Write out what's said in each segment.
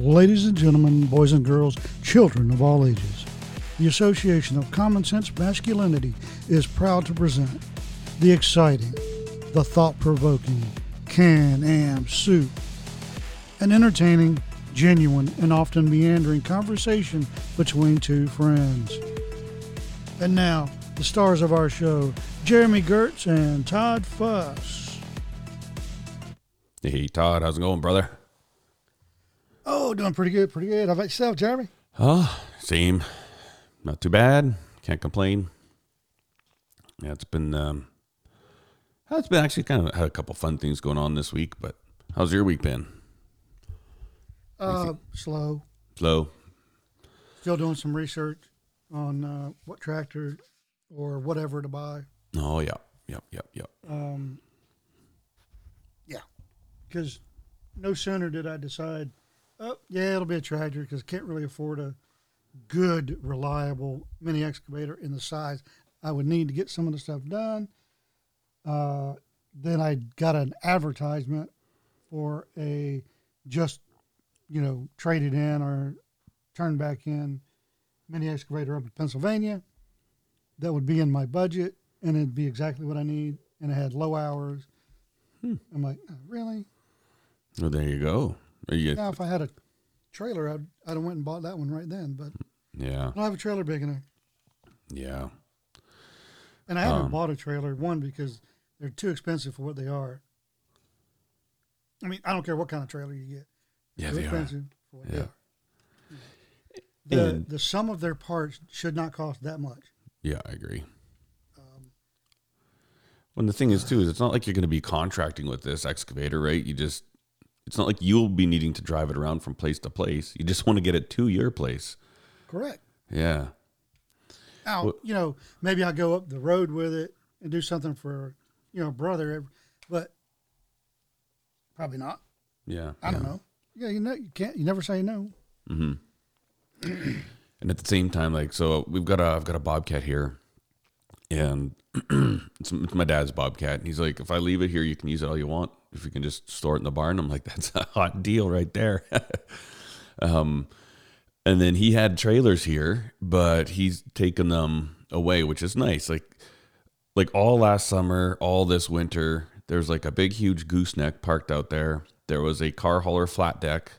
ladies and gentlemen, boys and girls, children of all ages. The Association of Common Sense Masculinity is proud to present the exciting, the thought provoking Can Am Soup, an entertaining, genuine, and often meandering conversation between two friends. And now, the stars of our show, Jeremy Gertz and Todd Fuss. Hey Todd, how's it going, brother? Oh, doing pretty good, pretty good. How about yourself, Jeremy? Oh, same. Not too bad. Can't complain. Yeah, it's been um it's been actually kind of had a couple fun things going on this week, but how's your week been? Uh, slow. Slow. Still doing some research on uh, what tractor or whatever to buy. Oh yeah. Yep, yep, yep. Um, yeah, because no sooner did I decide, oh yeah, it'll be a tractor because I can't really afford a good, reliable mini excavator in the size I would need to get some of the stuff done. Uh, then I got an advertisement for a just, you know, traded in or turned back in mini excavator up in Pennsylvania. That would be in my budget and it'd be exactly what I need. And it had low hours. Hmm. I'm like, oh, really? Well, there you go. Are you, Now, if I had a trailer, I'd, I'd have went and bought that one right then. But yeah, I don't have a trailer big enough. yeah. And I haven't Um, bought a trailer, one, because they're too expensive for what they are. I mean, I don't care what kind of trailer you get. Yeah, Too they are. expensive for what they Yeah. are. The, And- the sum of their parts should not cost that much. Yeah, I agree. Um, When the thing is too is it's not like you're going to be contracting with this excavator, right? You just it's not like you'll be needing to drive it around from place to place. You just want to get it to your place. correct. Yeah. Now, Well- you know, maybe I'll go up the road with it and do something for, you know, brother, but probably not. Yeah. I don't know. Yeah, you know, you can't, you never say no. hmm and at the same time, like, so we've got a, I've got a bobcat here, and it's, it's my dad's bobcat. And he's like, if I leave it here, you can use it all you want. If you can just store it in the barn, I'm like, that's a hot deal right there. um, and then he had trailers here, but he's taken them away, which is nice. Like, like all last summer, all this winter, there's like a big, huge gooseneck parked out there. There was a car hauler flat deck,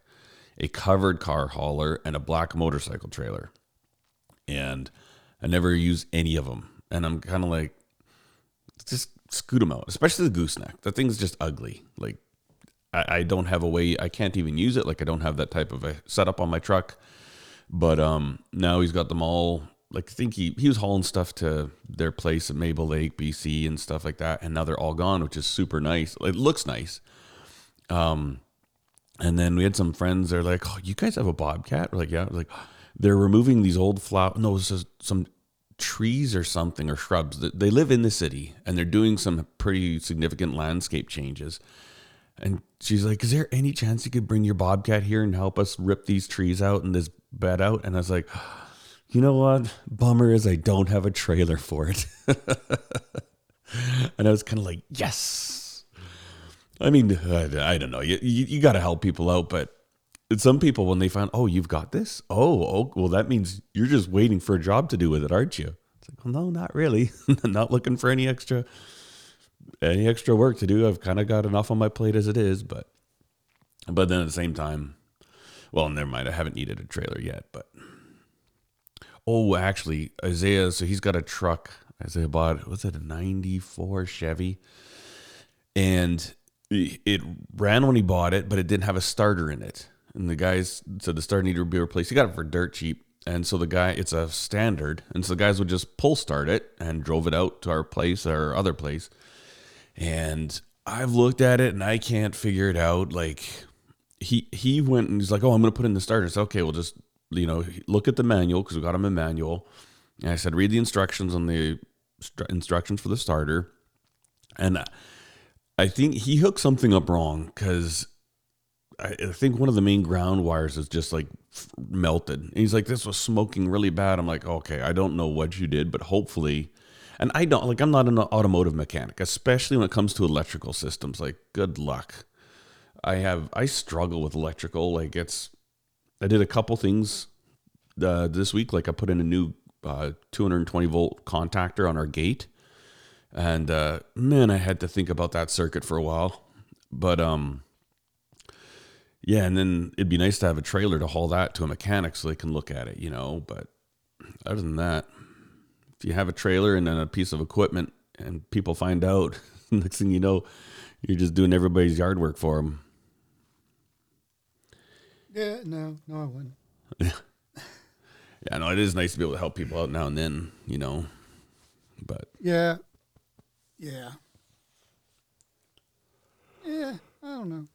a covered car hauler, and a black motorcycle trailer. And I never use any of them. And I'm kind of like, just scoot them out, especially the gooseneck. That thing's just ugly. Like, I, I don't have a way, I can't even use it. Like, I don't have that type of a setup on my truck. But um, now he's got them all. Like I think he he was hauling stuff to their place at Maple Lake, BC, and stuff like that, and now they're all gone, which is super nice. It looks nice. Um, and then we had some friends. They're like, "Oh, you guys have a bobcat?" We're like, "Yeah." We're like, they're removing these old flower. No, this is some trees or something or shrubs. That They live in the city, and they're doing some pretty significant landscape changes. And she's like, "Is there any chance you could bring your bobcat here and help us rip these trees out and this bed out?" And I was like, "You know what? Bummer is I don't have a trailer for it." and I was kind of like, "Yes." I mean, I, I don't know. You you, you got to help people out, but some people when they find, "Oh, you've got this." Oh, oh, well, that means you're just waiting for a job to do with it, aren't you? It's like, well, no, not really. not looking for any extra any extra work to do. I've kind of got enough on my plate as it is, but but then at the same time, well, never mind. I haven't needed a trailer yet, but oh, actually, Isaiah. So he's got a truck. Isaiah bought was it a '94 Chevy, and it ran when he bought it, but it didn't have a starter in it. And the guys said the starter needed to be replaced. He got it for dirt cheap. And so the guy, it's a standard. And so the guys would just pull start it and drove it out to our place, our other place. And I've looked at it and I can't figure it out. Like he he went and he's like, "Oh, I'm to put in the starter." I said, "Okay, well, just you know, look at the manual because we got him a manual." And I said, "Read the instructions on the stru- instructions for the starter." And I think he hooked something up wrong because I, think one of the main ground wires is just like melted. And he's like, "This was smoking really bad." I'm like, "Okay, I don't know what you did, but hopefully." And I don't like I'm not an automotive mechanic, especially when it comes to electrical systems. Like, good luck. I have I struggle with electrical. Like it's I did a couple things uh, this week. Like I put in a new uh, 220 volt contactor on our gate, and uh, man, I had to think about that circuit for a while. But um, yeah, and then it'd be nice to have a trailer to haul that to a mechanic so they can look at it, you know. But other than that, if you have a trailer and then a piece of equipment, and people find out, next thing you know, you're just doing everybody's yard work for them. Yeah, no, no, I wouldn't. Yeah, no, it is nice to be able to help people out now and then, you know. But Yeah, yeah, yeah. I don't know.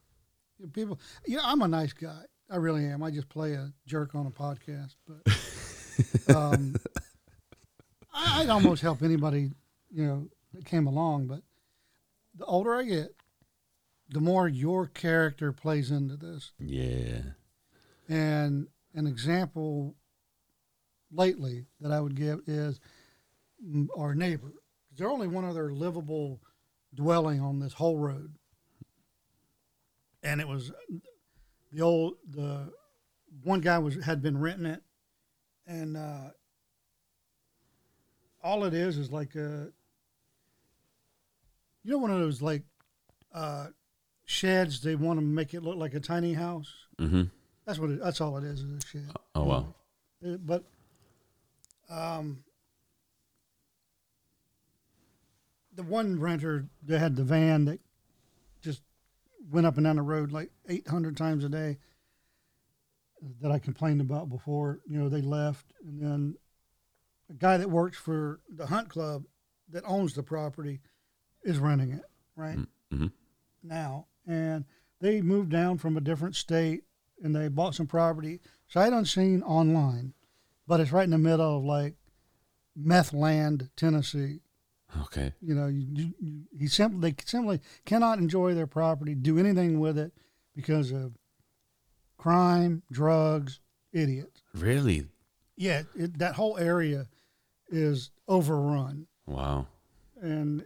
People, yeah, I'm a nice guy. I really am. I just play a jerk on a podcast, but um, I, I'd almost help anybody, you know, that came along. But the older I get, the more your character plays into this. yeah, And an example lately that I would give is our neighbor. There's only one other livable dwelling on this whole road. And it was the old the one guy was had been renting it and uh, all it is is like a you know one of those like uh, sheds they want to make it look like a tiny house? Mm-hmm. that's what it, that's all it is is a shed. Oh wow, uh, but um, the one renter that had the van that went up and down the road like 800 times a day that I complained about before, you know, they left. And then a guy that works for the hunt club that owns the property is renting it, right? Mhm. Now. And they moved down from a different state and they bought some property. So I done seen online, but it's right in the middle of like meth land, Tennessee. Okay, You know, you, you, you, he simply they simply cannot enjoy their property, do anything with it because of crime, drugs, idiots. really, Yeah, it, that whole area is overrun, wow, and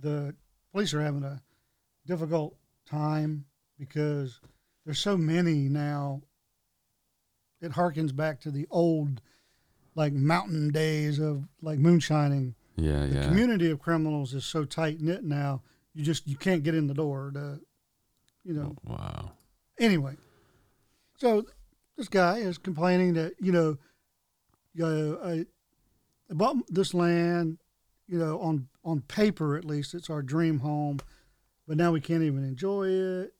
the police are having a difficult time because there's so many now. It harkens back to the old, like mountain days of like moonshining. Yeah, the yeah, community of criminals is so tight knit now. You just you can't get in the door. To, you know. wow, Anyway, so this guy is complaining that you know, uh, I, I bought this land. You know, on on paper at least, it's our dream home, but now we can't even enjoy it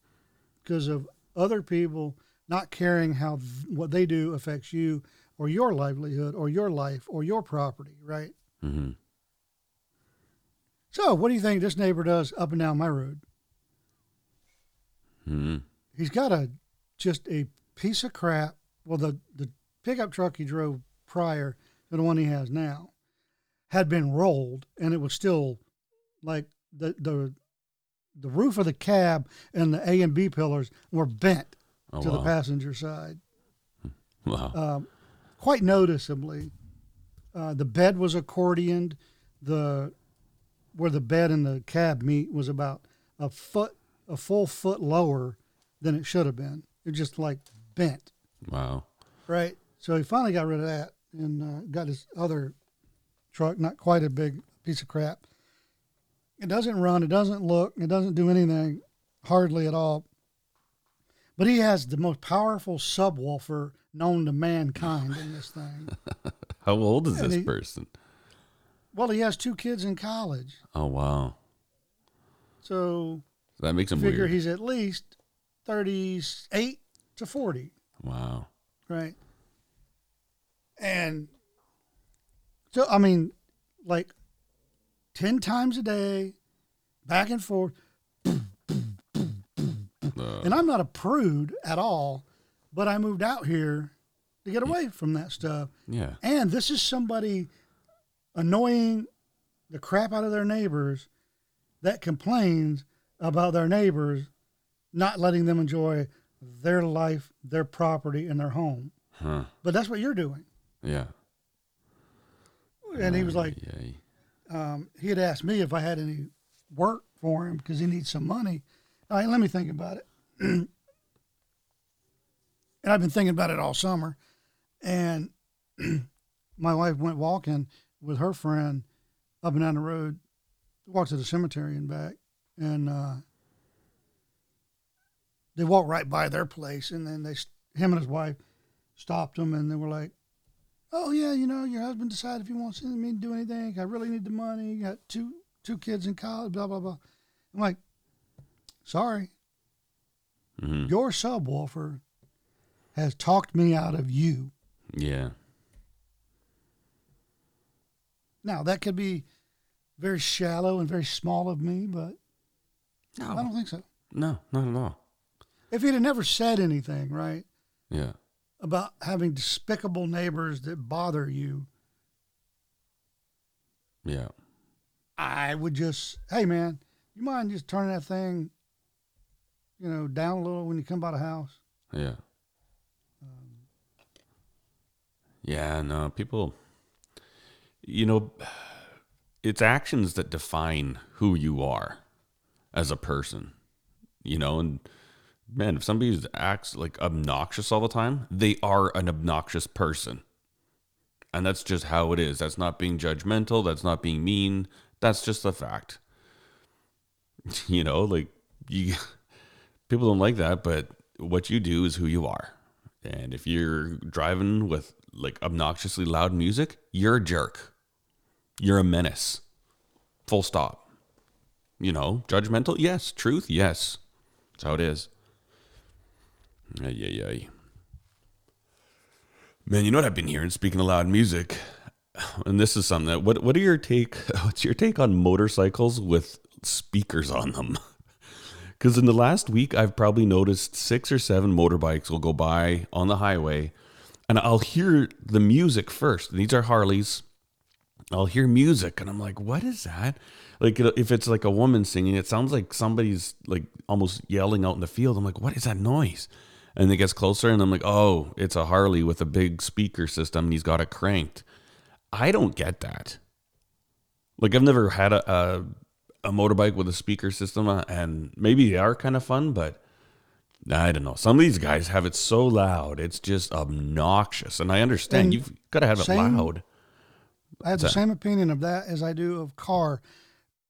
because of other people not caring how what they do affects you or your livelihood or your life or your property, right? mm-hmm. So, what do you think this neighbor does up and down my road? Mm-hmm. He's got a just a piece of crap. Well, the the pickup truck he drove prior to the one he has now had been rolled, and it was still like the the the roof of the cab and the A and B pillars were bent oh to the passenger side, wow, um, quite noticeably. Uh, the bed was accordioned. The where the bed and the cab meet was about a foot, a full foot lower than it should have been. It just like bent, wow, right? So he finally got rid of that and uh, got his other truck, not quite a big piece of crap. It doesn't run. It doesn't look. It doesn't do anything, hardly at all. But he has the most powerful subwoofer known to mankind in this thing. How old is And this he- person? Well, he has two kids in college, Oh wow, so that makes him figure weird. he's at least thirty-eight to forty, wow, right? And so, I mean, like ten times a day, back and forth. Uh, And I'm not a prude at all, but I moved out here to get away from that stuff. yeah, And this is somebody annoying the crap out of their neighbors that complains about their neighbors not letting them enjoy their life, their property, and their home. huh, But that's what you're doing. yeah. And he was like, yeah, um, he had asked me if I had any work for him because he needs some money. All right, let me think about it. And I've been thinking about it all summer. And my wife went walking with her friend up and down the road, walked to the cemetery and back. And uh, they walked right by their place. And then they, him and his wife stopped them and they were like, oh, yeah, you know, your husband decided if he wants me to do anything. I really need the money. You Got two two kids in college, blah, blah, blah. I'm like, sorry. Mhm. Your subwoofer has talked me out of you. Yeah. Now that could be very shallow and very small of me, but no, I don't think so. No, not at all. If he'd have never said anything, right, Yeah. about having despicable neighbors that bother you, Yeah. I would just, hey man, you mind just turning that thing, you know, down a little when you come by the house? Yeah. Um, yeah, no, people, you know, it's actions that define who you are as a person, you know, and man, if somebody acts like obnoxious all the time, they are an obnoxious person. And that's just how it is. That's not being judgmental. That's not being mean. That's just a fact. You know, like you people don't like that, but what you do is who you are. And if you're driving with like obnoxiously loud music, you're a jerk. You're a menace. Full stop. You know, judgmental? Yes. Truth? Yes. That's how it is. Ay, ay, ay. Man, you know what I've been hearing? Speaking of loud music, and this is something that what what are your take? What's your take on motorcycles with speakers on them? Because in the last week, I've probably noticed six or seven motorbikes will go by on the highway, and I'll hear the music first. These are Harleys. I'll hear music, and I'm like, "What is that?" Like if it's like a woman singing, it sounds like somebody's like almost yelling out in the field. I'm like, "What is that noise?" And it gets closer, and I'm like, "Oh, it's a Harley with a big speaker system, and he's got it cranked." I don't get that. Like I've never had a, a a motorbike with a speaker system, uh, and maybe they are kind of fun, but I don't know. Some of these guys have it so loud, it's just obnoxious. And I understand And you've got to have it loud. I have the same opinion of that as I do of car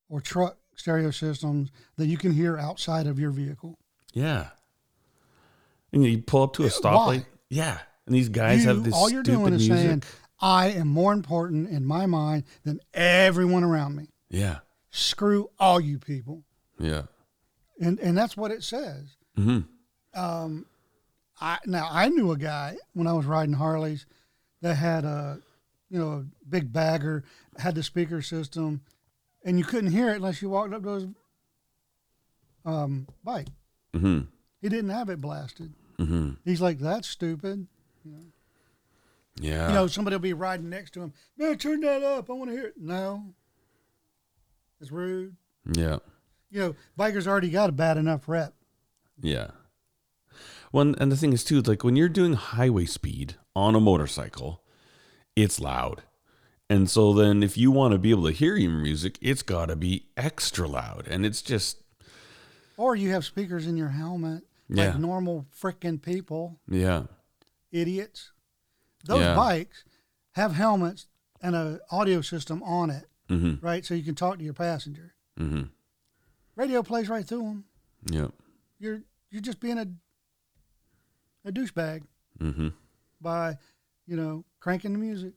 or truck stereo systems that you can hear outside of your vehicle. Yeah. And you pull up to a stoplight. Yeah. And these guys You- have this all you're stupid doing is music. saying, I am more important in my mind than everyone around me. yeah. Screw all you people. Yeah. And and that's what it says. hmm Um, I now I knew a guy when I was riding Harleys that had a you know a big bagger, had the speaker system, and you couldn't hear it unless you walked up to his um, bike. hmm He didn't have it blasted. hmm He's like, that's stupid. Yeah. You know, somebody will be riding next to him. Man, turn that up. I want to hear it. No, it's rude. yeah. You know, bikers already got a bad enough rep. Yeah. Well, and the thing is too, it's like when you're doing highway speed on a motorcycle, it's loud. And so then if you want to be able to hear your music, it's got to be extra loud. And it's just Or you have speakers in your helmet, like Yeah. normal freaking people. yeah. idiots. Those Yeah. bikes have helmets and a audio system on it, Mhm. right? So you can talk to your passenger. Mhm. Radio plays right through them. Yeah. You're you're just being a a douchebag Mhm. by you know cranking the music.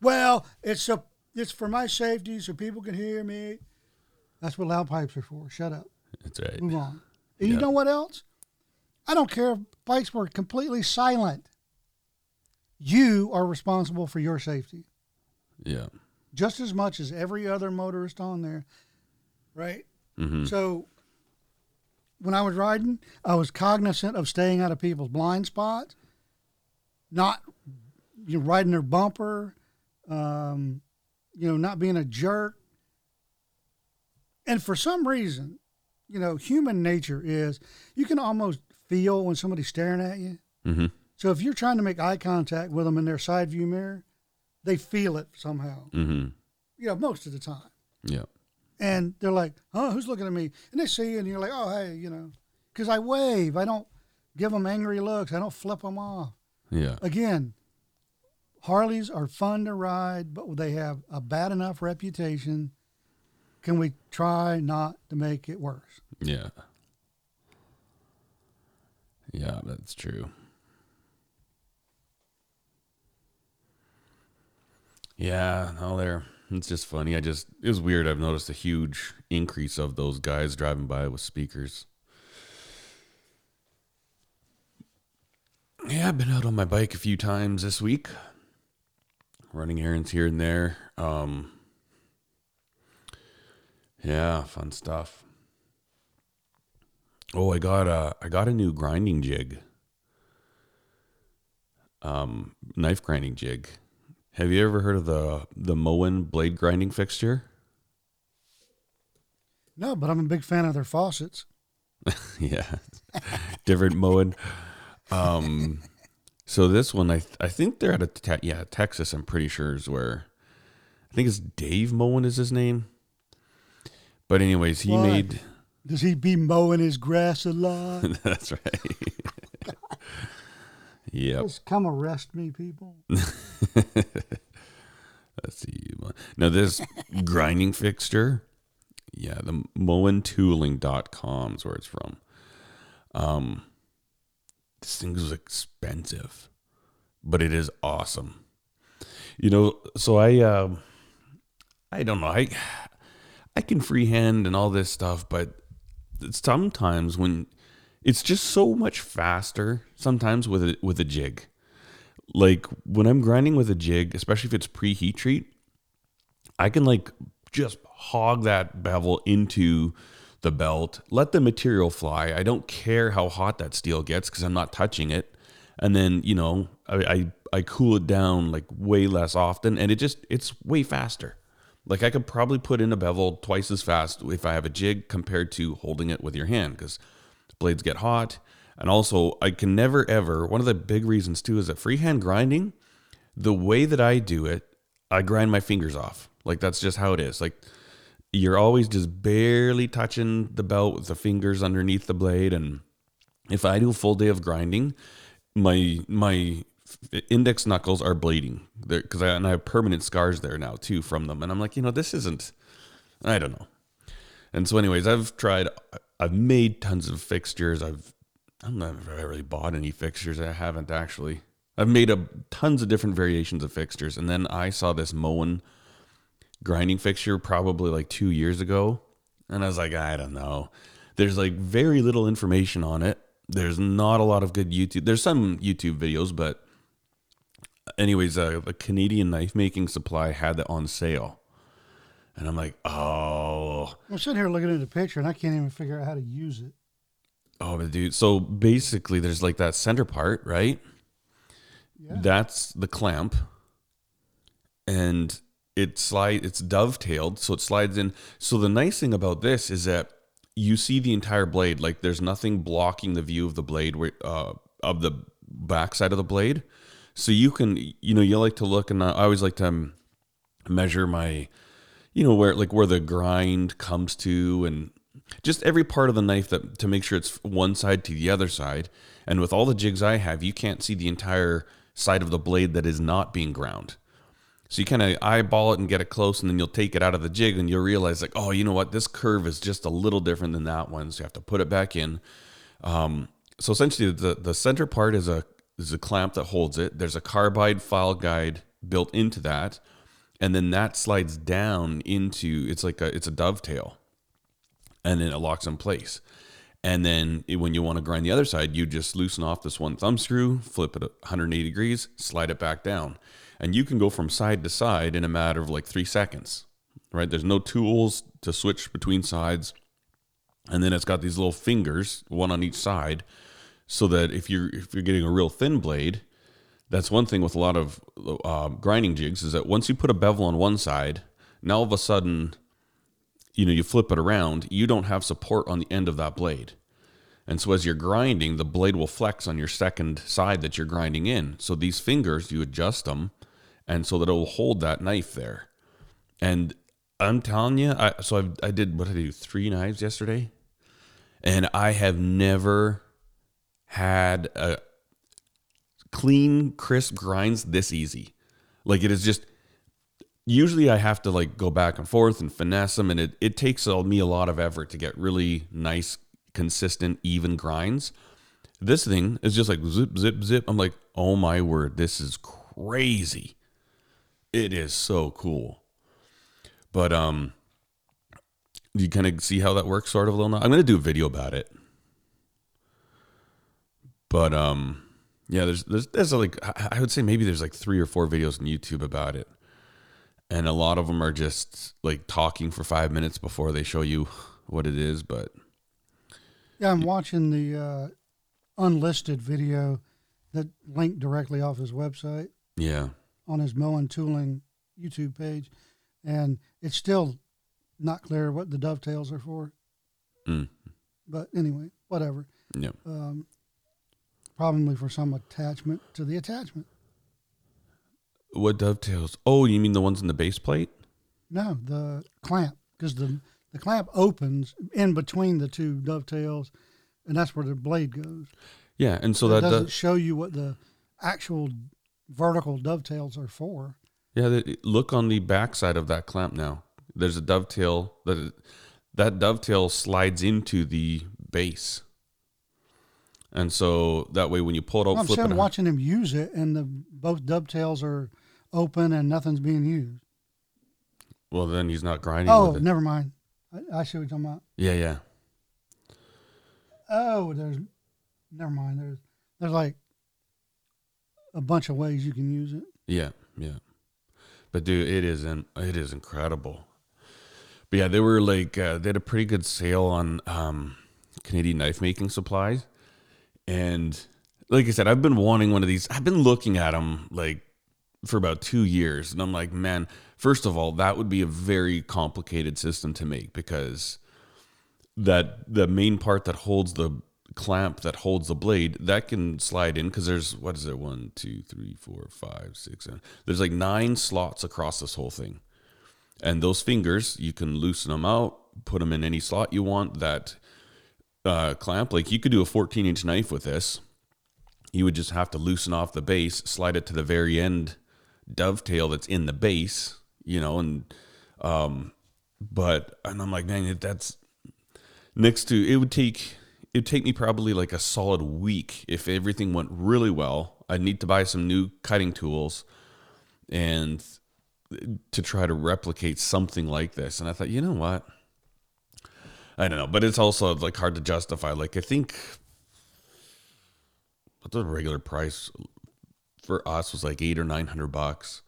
Well, it's a it's for my safety so people can hear me. That's what loud pipes are for. Shut up. That's right. Move on. And you know what else? I don't care if bikes were completely silent. You are responsible for your safety. Yeah. just as much as every other motorist on there, right? Mhm. So when I was riding, I was cognizant of staying out of people's blind spots, not you know, riding their bumper, um, you know, not being a jerk. And for some reason, you know, human nature is you can almost feel when somebody's staring at you. Mhm. So if you're trying to make eye contact with them in their side view mirror, they feel it somehow. Mhm. You know, most of the time. Yeah. And they're like, "Huh, who's looking at me?" And they see you, and you're like, "Oh, hey, you know," because I wave. I don't give them angry looks. I don't flip them off. Yeah. Again, Harleys are fun to ride, but they have a bad enough reputation. Can we try not to make it worse? Yeah. Yeah, that's true. Yeah, no, there. It's just funny. I just it was weird. I've noticed a huge increase of those guys driving by with speakers. Yeah, I've been out on my bike a few times this week, running errands here and there. Um, yeah, fun stuff. Oh, I got a I got a new grinding jig. Um, knife grinding jig. Have you ever heard of the the Moen blade grinding fixture? No, but I'm a big fan of their faucets. yeah, different Moen. Um, so this one, I I think they're at a te- yeah Texas. I'm pretty sure is where. I think it's Dave Moen is his name. But anyways, he Why? made. Does he be mowing his grass a lot? That's right. yep. Just come arrest me, people. Let's see. Now this grinding fixture, yeah, the mowentooling.com is where it's from. Um this thing was expensive, but it is awesome. You know, so I um I don't know. I I can freehand and all this stuff, but sometimes when it's just so much faster sometimes with a with a jig like when I'm grinding with a jig, especially if it's pre heat treat, I can like just hog that bevel into the belt, let the material fly. I don't care how hot that steel gets because I'm not touching it. And then, you know, I, I I cool it down like way less often and it just it's way faster. Like I could probably put in a bevel twice as fast if I have a jig compared to holding it with your hand because blades get hot. And also, I can never ever, one of the big reasons too is that freehand grinding, the way that I do it, I grind my fingers off. Like that's just how it is. Like you're always just barely touching the belt with the fingers underneath the blade. And if I do a full day of grinding, my, my, index knuckles are bleeding. Because I, and I have permanent scars there now too from them. And i'm like you know this isn't i don't know. And so anyways i've tried i've made tons of fixtures. I've i've never really bought any fixtures. I haven't actually. I've made a tons of different variations of fixtures. And then i saw this moen grinding fixture probably like two years ago and i was like i don't know there's like very little information on it there's not a lot of good youtube there's some youtube videos but anyways, uh, the Canadian knife making supply had that on sale, and I'm like, oh, I'm sitting here looking at the picture and I can't even figure out how to use it. oh, but dude. So basically, there's like that center part, right? Yeah. That's the clamp, and it slide. It's dovetailed, so it slides in. So the nice thing about this is that you see the entire blade. Like there's nothing blocking the view of the blade, where uh, of the backside of the blade. So you can, you know, you like to look, and I always like to um, measure my, you know, where like where the grind comes to, and just every part of the knife that to make sure it's one side to the other side. And with all the jigs I have, you can't see the entire side of the blade that is not being ground. So you kind of eyeball it and get it close, and then you'll take it out of the jig, and you'll realize like, oh, you know what, this curve is just a little different than that one, so you have to put it back in. Um, so essentially, the the center part is a is a clamp that holds it. There's a carbide file guide built into that, and then that slides down into it's like a it's a dovetail, and then it locks in place. And then when you want to grind the other side, you just loosen off this one thumb screw, flip it 180 degrees, slide it back down, and you can go from side to side in a matter of like three seconds. Right? There's no tools to switch between sides, and then it's got these little fingers, one on each side, so that if you're if you're getting a real thin blade, that's one thing with a lot of uh, grinding jigs is that once you put a bevel on one side, now all of a sudden, you know, you flip it around, you don't have support on the end of that blade. And so as you're grinding, the blade will flex on your second side that you're grinding in. So these fingers, you adjust them, and so that it will hold that knife there. And I'm telling you, I, so I've, I did what did I do? Three knives yesterday, and I have never had a clean, crisp grinds this easy. Like it is just usually I have to like go back and forth and finesse them, and it, it takes me a lot of effort to get really nice, consistent, even grinds. This thing is just like zip, zip, zip. I'm like, oh my word, this is crazy. It is so cool. But um, you kind of see how that works, sort of a little. Now. I'm gonna do a video about it. But um, yeah, there's there's there's like I would say maybe there's like three or four videos on YouTube about it, and a lot of them are just like talking for five minutes before they show you what it is. But yeah, I'm watching the uh, unlisted video that linked directly off his website. Yeah, on his Mowen Tooling YouTube page, and it's still not clear what the dovetails are for. Mm. But anyway, whatever. Yeah. Um, probably for some attachment to the attachment. What dovetails? Oh, you mean the ones in the base plate? No, the clamp because the the clamp opens in between the two dovetails, and that's where the blade goes. Yeah, and so that doesn't does, show you what the actual vertical dovetails are for. Yeah, look on the back side of that clamp now. There's a dovetail that that dovetail slides into the base. And so that way, when you pull it out, I'm flip it. watching him use it, and the both dovetails are open and nothing's being used. Well, then he's not grinding. Oh, with it. never mind. I, I see what you're talking about. Yeah, yeah. Oh, there's never mind. There's there's like a bunch of ways you can use it. Yeah, yeah. But dude, it is in, it is incredible. But yeah, they were like uh, they had a pretty good sale on um, Canadian knife making supplies, and like I said, I've been wanting one of these. I've been looking at them like for about two years, and I'm like, man. First of all, that would be a very complicated system to make because that the main part that holds the clamp that holds the blade that can slide in because there's what is it? One two three four five six seven. There's like nine slots across this whole thing. And those fingers you can loosen them out put them in any slot you want that uh, clamp. Like you could do a 14 inch knife with this. You would just have to loosen off the base slide it to the very end dovetail that's in the base you know and um but and i'm like man that's next to it would take it would take me probably like a solid week if everything went really well. I'd need to buy some new cutting tools and to try to replicate something like this. And I thought, you know what? I don't know, but it's also like hard to justify. Like I think what the regular price for us was like eight or nine hundred bucks.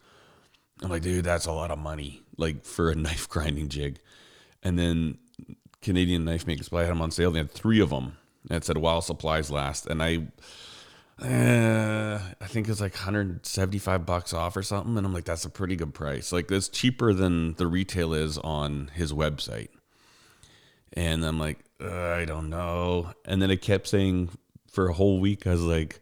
I'm like, dude, that's a lot of money, like for a knife grinding jig. And then Canadian Knife Making I had them on sale. They had three of them. And said while supplies last, and I, uh, I think it's like 175 bucks off or something. And I'm like, that's a pretty good price. Like that's cheaper than the retail is on his website. And I'm like, I don't know. And then it kept saying for a whole week, I was like,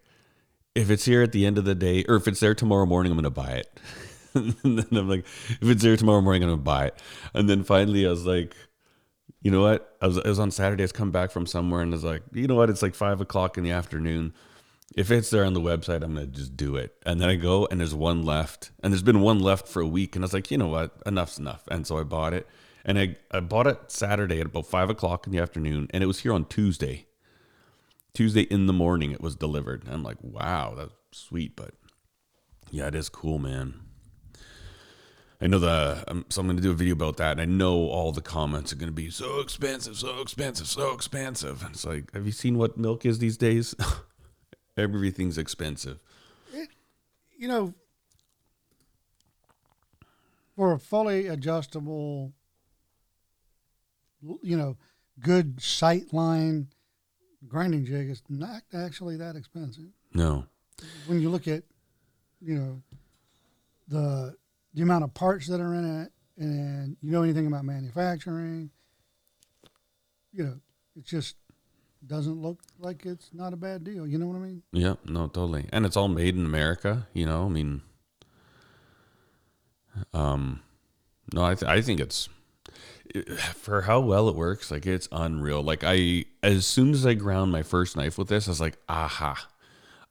if it's here at the end of the day, or if it's there tomorrow morning, I'm gonna buy it. and then I'm like, if it's there tomorrow morning, I'm gonna buy it. And then finally, I was like you know what? I was, was on Saturday. I come back from somewhere and it's like, you know what? It's like five o'clock in the afternoon. If it's there on the website, I'm gonna just do it. And then I go and there's one left, and there's been one left for a week. And I was like, you know what? Enough's enough. And so I bought it, and I I bought it Saturday at about five o'clock in the afternoon, and it was here on Tuesday. Tuesday in the morning, it was delivered. And I'm like, wow, that's sweet. But yeah, it is cool, man. I know the um, so I'm going to do a video about that, and I know all the comments are going to be so expensive, so expensive, so expensive. And it's like, have you seen what milk is these days? Everything's expensive. It, you know, for a fully adjustable, you know, good sight line grinding jig, is not actually that expensive. No. When you look at, you know, the the amount of parts that are in it, and you know anything about manufacturing, you know, it just doesn't look like it's not a bad deal. You know what I mean? Yeah, no, totally. And it's all made in America, you know? I mean, um, no, I, th- I think it's, for how well it works, like it's unreal. Like I, as soon as I ground my first knife with this, I was like, aha,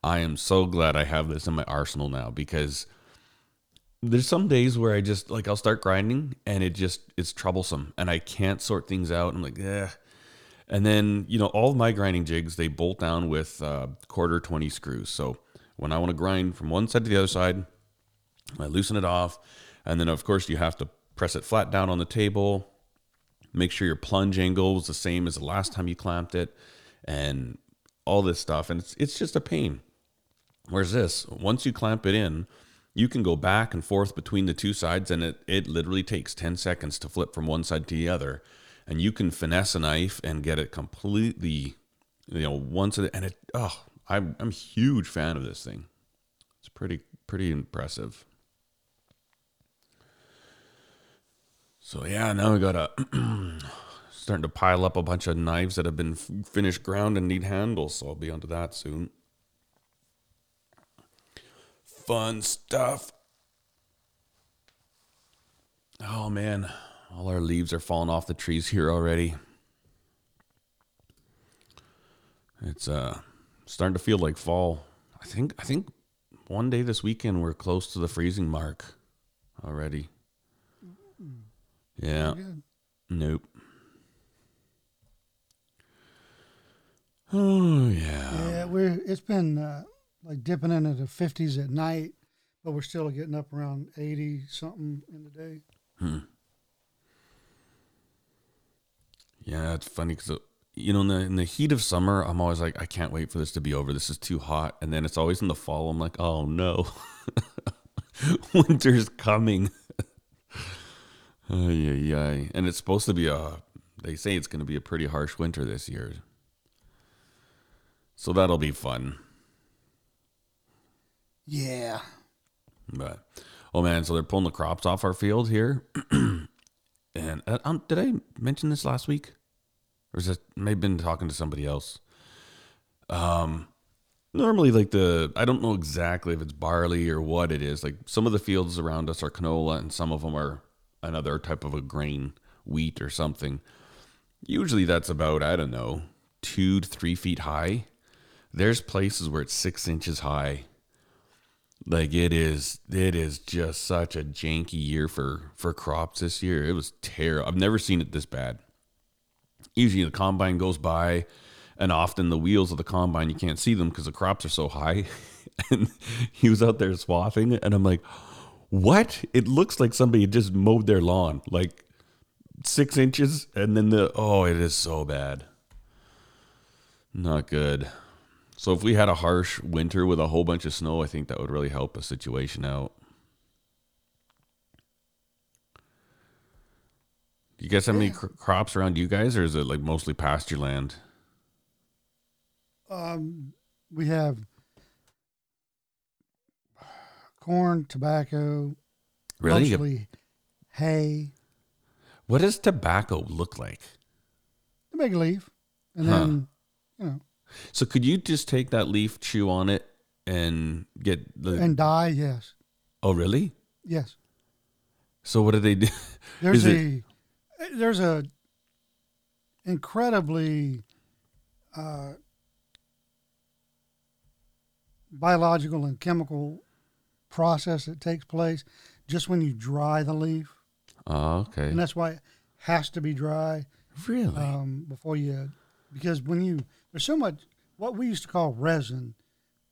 I am so glad I have this in my arsenal now because there's some days where I just like I'll start grinding and it just it's troublesome and I can't sort things out. I'm like, yeah. And then you know all my grinding jigs they bolt down with uh, quarter twenty screws. So when I want to grind from one side to the other side, I loosen it off, and then of course you have to press it flat down on the table. Make sure your plunge angle is the same as the last time you clamped it, and all this stuff. And it's it's just a pain. Whereas this, once you clamp it in, you can go back and forth between the two sides and it, it literally takes 10 seconds to flip from one side to the other. And you can finesse a knife and get it completely you know once it and it oh i'm, I'm a huge fan of this thing. It's pretty pretty impressive. So yeah now we gotta starting to pile up a bunch of knives that have been finished ground and need handles so i'll be onto that soon fun stuff. Oh man, all our leaves are falling off the trees here already. It's uh starting to feel like fall. I think I think one day this weekend we're close to the freezing mark already. Yeah. Nope. Oh yeah. Yeah, we're it's been uh, like dipping into the 50s at night, but we're still getting up around 80 something in the day. Hmm. Yeah, it's funny because you know in the in the heat of summer, I'm always like, I can't wait for this to be over. This is too hot, and then it's always in the fall. I'm like, oh no, winter's coming. yeah, yeah, and it's supposed to be a. They say it's going to be a pretty harsh winter this year, so that'll be fun. Yeah. But oh man, so they're pulling the crops off our field here. and uh, um, did I mention this last week, or is it maybe been talking to somebody else? Um, normally like the I don't know exactly if it's barley or what it is. Like some of the fields around us are canola, and some of them are another type of a grain, wheat or something. Usually that's about I don't know two to three feet high. There's places where it's six inches high like it is it is just such a janky year for for crops this year. It was terrible i've never seen it this bad. Usually the combine goes by and often the wheels of the combine you can't see them because the crops are so high. And he was out there swathing and i'm like what? It looks like somebody just mowed their lawn like six inches and then the oh it is so bad. Not good so if we had a harsh winter with a whole bunch of snow, I think that would really help a situation out. Do you guys have any cr- crops around you guys, or is it like mostly pasture land? Um, we have corn, tobacco, Really? mostly hay, What does tobacco look like? the big leaf, and Huh. then you know, So could you just take that leaf, chew on it, and get the? and die? Yes, oh, really? yes. So what do they do? There's Is it- a there's a incredibly uh, biological and chemical process that takes place just when you dry the leaf, Oh, okay. and that's why it has to be dry Really? um, before you, because when you there's so much what we used to call resin,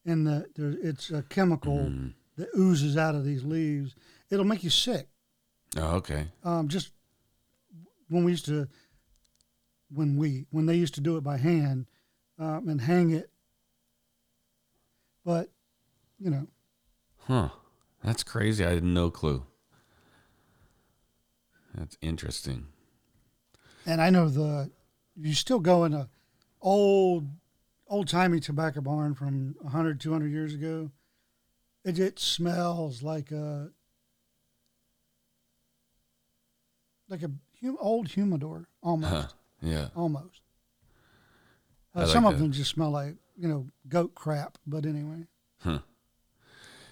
in the there, it's a chemical Mm. that oozes out of these leaves. It'll make you sick. oh, okay. um, just when we used to when we when they used to do it by hand um, and hang it but you know Huh. That's crazy. I had no clue. That's interesting. and i know the you still go in a old old timey tobacco barn from 100 200 years ago it, it smells like a like a hum, old humidor almost Huh. Yeah. almost. Uh, like some of them just smell like you know goat crap, but anyway,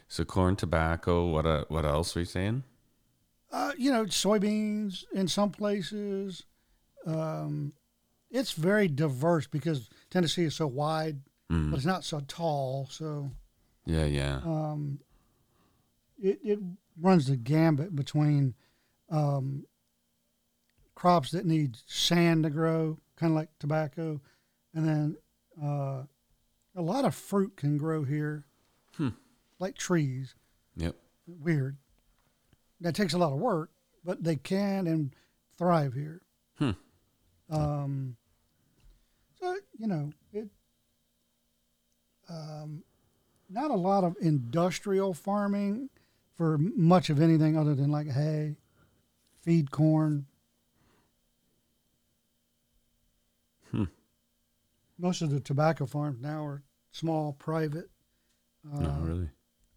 So corn, tobacco. What? Uh, what else are you saying? Uh, you know, soybeans in some places. Um, it's very diverse because Tennessee is so wide, Mm. but it's not so tall. So Yeah, yeah. um, it, it runs the gambit between um, crops that need sand to grow, kind of like tobacco, and then uh, a lot of fruit can grow here, Hmm. like trees. Yep. Weird. That takes a lot of work, but they can and thrive here. Hmm. Um, you know it. Um, not a lot of industrial farming for much of anything other than like hay, feed corn. Hmm. Most of the tobacco farms now are small, private, uh, no, really.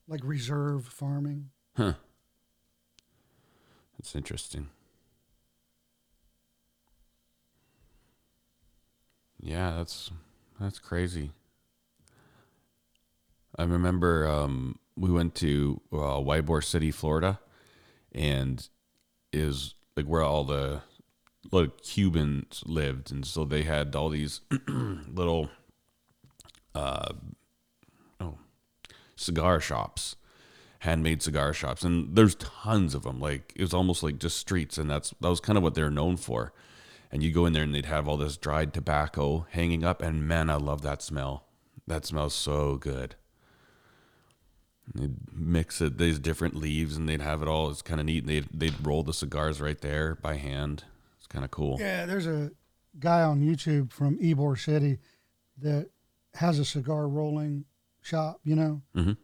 like reserve farming. Huh. That's interesting. Yeah, that's that's crazy. I remember um, we went to uh, Ybor City, Florida, and is like where all the little Cubans lived, and so they had all these little uh, oh cigar shops handmade cigar shops and there's tons of them like it was almost like just streets and that's that was kind of what they're known for and you go in there and they'd have all this dried tobacco hanging up and man i love that smell. That smells so good. They'd mix it these different leaves and they'd have it all. It's kind of neat. They'd, they'd roll the cigars right there by hand. It's kind of cool. Yeah, there's a guy on YouTube from Ybor City that has a cigar rolling shop, you know. Mhm.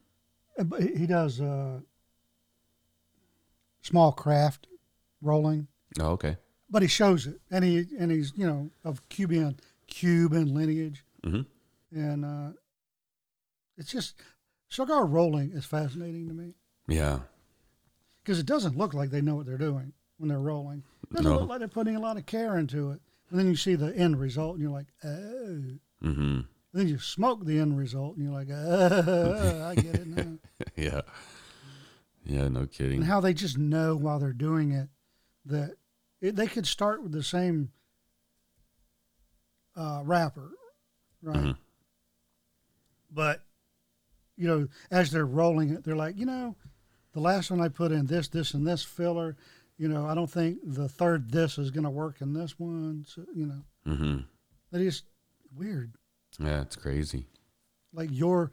Uh, he does uh, small craft rolling, oh okay but he shows it, and he and he's you know of Cuban Cuban lineage, hmm and uh, it's just cigar rolling is fascinating to me yeah because it doesn't look like they know what they're doing when they're rolling. It doesn't No. look like they're putting a lot of care into it. And then you see the end result, and you're like, oh. hmm And then you smoke the end result, and you're like, oh, I get it now. yeah yeah no kidding and how they just know while they're doing it that it, they could start with the same uh, wrapper, right? Mhm. But you know, as they're rolling it, they're like, you know, the last one I put in this, this, and this filler. You know, I don't think the third this is going to work in this one. So, you know, hmm that is weird. yeah it's crazy Like your,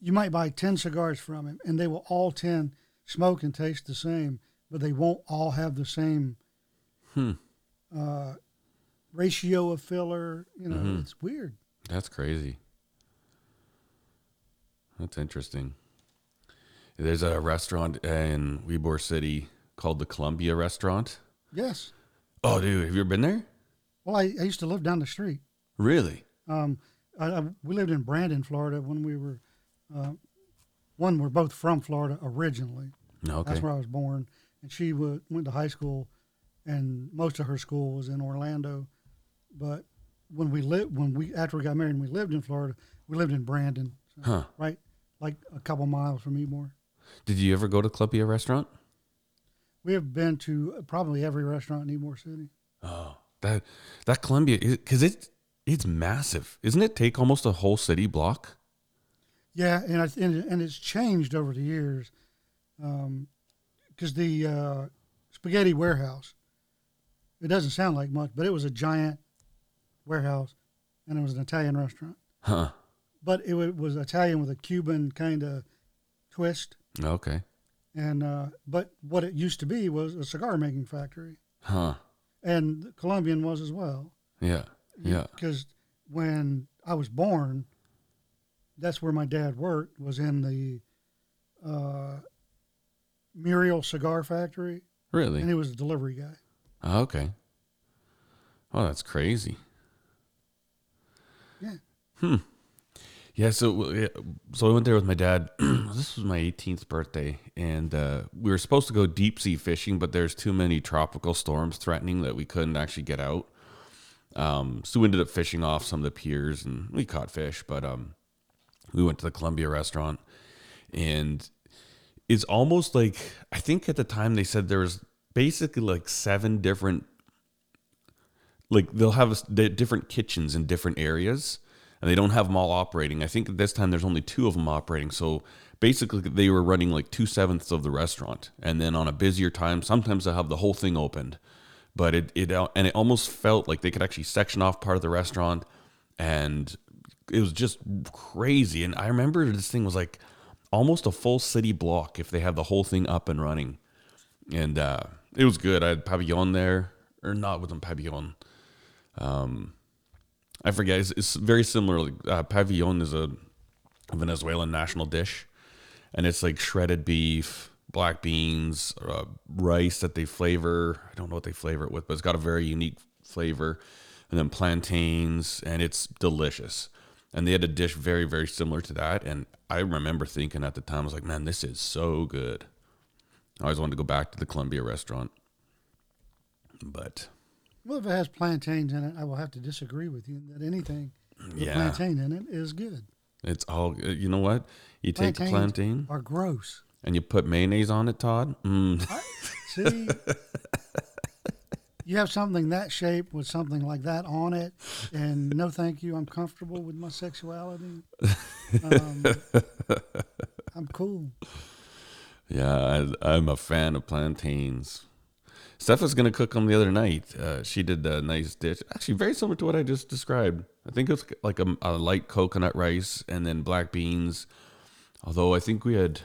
you might buy ten cigars from him, and they will all ten smoke and taste the same, but they won't all have the same hmm uh, ratio of filler. You know, Mhm. it's weird. That's crazy. That's interesting. There's a restaurant in Ybor City called the Columbia Restaurant. Yes. Oh, dude, have you ever been there? Well, I, I used to live down the street. Really? Um, I, I, we lived in Brandon, Florida, when we were. Uh, one, we're both from Florida originally. Okay. That's where I was born, and she wa went to high school, and most of her school was in Orlando. But when we lived, when we after we got married, and we lived in Florida. We lived in Brandon, so, Huh. right, like a couple miles from Ybor. Did you ever go to Columbia Restaurant? We have been to probably every restaurant in Ybor City. Oh, that that Columbia because it's it's massive, isn't it? Take almost a whole city block. Yeah, and I, and, and it's changed over the years, because the uh, spaghetti warehouse. It doesn't sound like much, but it was a giant warehouse, and it was an Italian restaurant. Huh. But it wa- was Italian with a Cuban kind of twist, Okay. and uh, but what it used to be was a cigar making factory, Huh. and the Colombian was as well. Yeah. Yeah. because when I was born, that's where my dad worked. Was in the uh, Muriel Cigar Factory, Really? and he was a delivery guy. Oh, okay. Oh, that's crazy. Yeah. Hmm. Yeah. So, so I went there with my dad. this was my 18th birthday, and uh, we were supposed to go deep sea fishing, but there's too many tropical storms threatening that we couldn't actually get out. Um, so we ended up fishing off some of the piers, and we caught fish. But um, we went to the Columbia restaurant, and it's almost like I think at the time they said there was basically like seven different like they'll have different kitchens in different areas and they don't have them all operating. I think this time there's only two of them operating. So basically they were running like two sevenths of the restaurant, and then on a busier time, sometimes they'll have the whole thing opened. But it it and it almost felt like they could actually section off part of the restaurant, and it was just crazy. And I remember this thing was like almost a full city block if they have the whole thing up and running, and uh, it was good. I had pabellón there, or not with them pabellón. Um, I forget. It's, it's very similar. Uh, pabellón is a Venezuelan national dish, and it's like shredded beef, black beans, uh, rice that they flavor. I don't know what they flavor it with, but it's got a very unique flavor, and then plantains, and it's delicious. And they had a dish very, very similar to that. And I remember thinking at the time, I was like, man, this is so good. I always wanted to go back to the Columbia restaurant. But Well, if it has plantains in it, I will have to disagree with you that anything with Yeah. plantain in it is good. it's all, uh, you know what? You take the plantain Are gross. and you put mayonnaise on it, Todd. Mm. See, you have something that shape with something like that on it, and no, thank you. I'm comfortable with my sexuality. Um, I'm cool. Yeah, I, I'm a fan of plantains. Steph was gonna cook them the other night. Uh, she did a nice dish, actually very similar to what I just described. I think it was like a, a light coconut rice and then black beans. Although I think we had,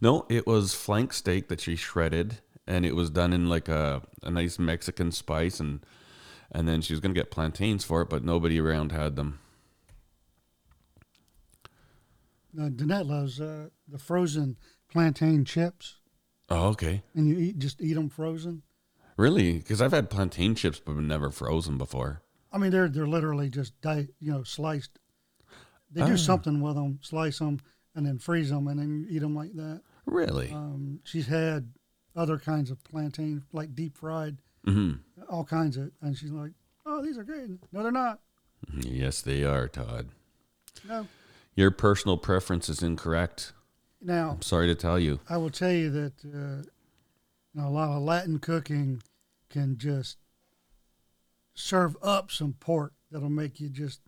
no, it was flank steak that she shredded, and it was done in like a, a nice Mexican spice, and and then she was gonna get plantains for it, but nobody around had them. Uh, Danette loves uh, the frozen plantain chips, Oh, okay, and you eat just eat them frozen. really? Because I've had plantain chips, but never frozen before. I mean, they're they're literally just di- you know sliced. They do Oh. something with them, slice them, and then freeze them, and then you eat them like that. Really? Um, she's had other kinds of plantain, like deep fried, hmm all kinds of, and she's like, "Oh, these are great." No, they're not. Yes, they are, Todd. No. Your personal preference is incorrect. Now, I'm sorry to tell you. I will tell you that uh, you know, a lot of Latin cooking can just serve up some pork that'll make you just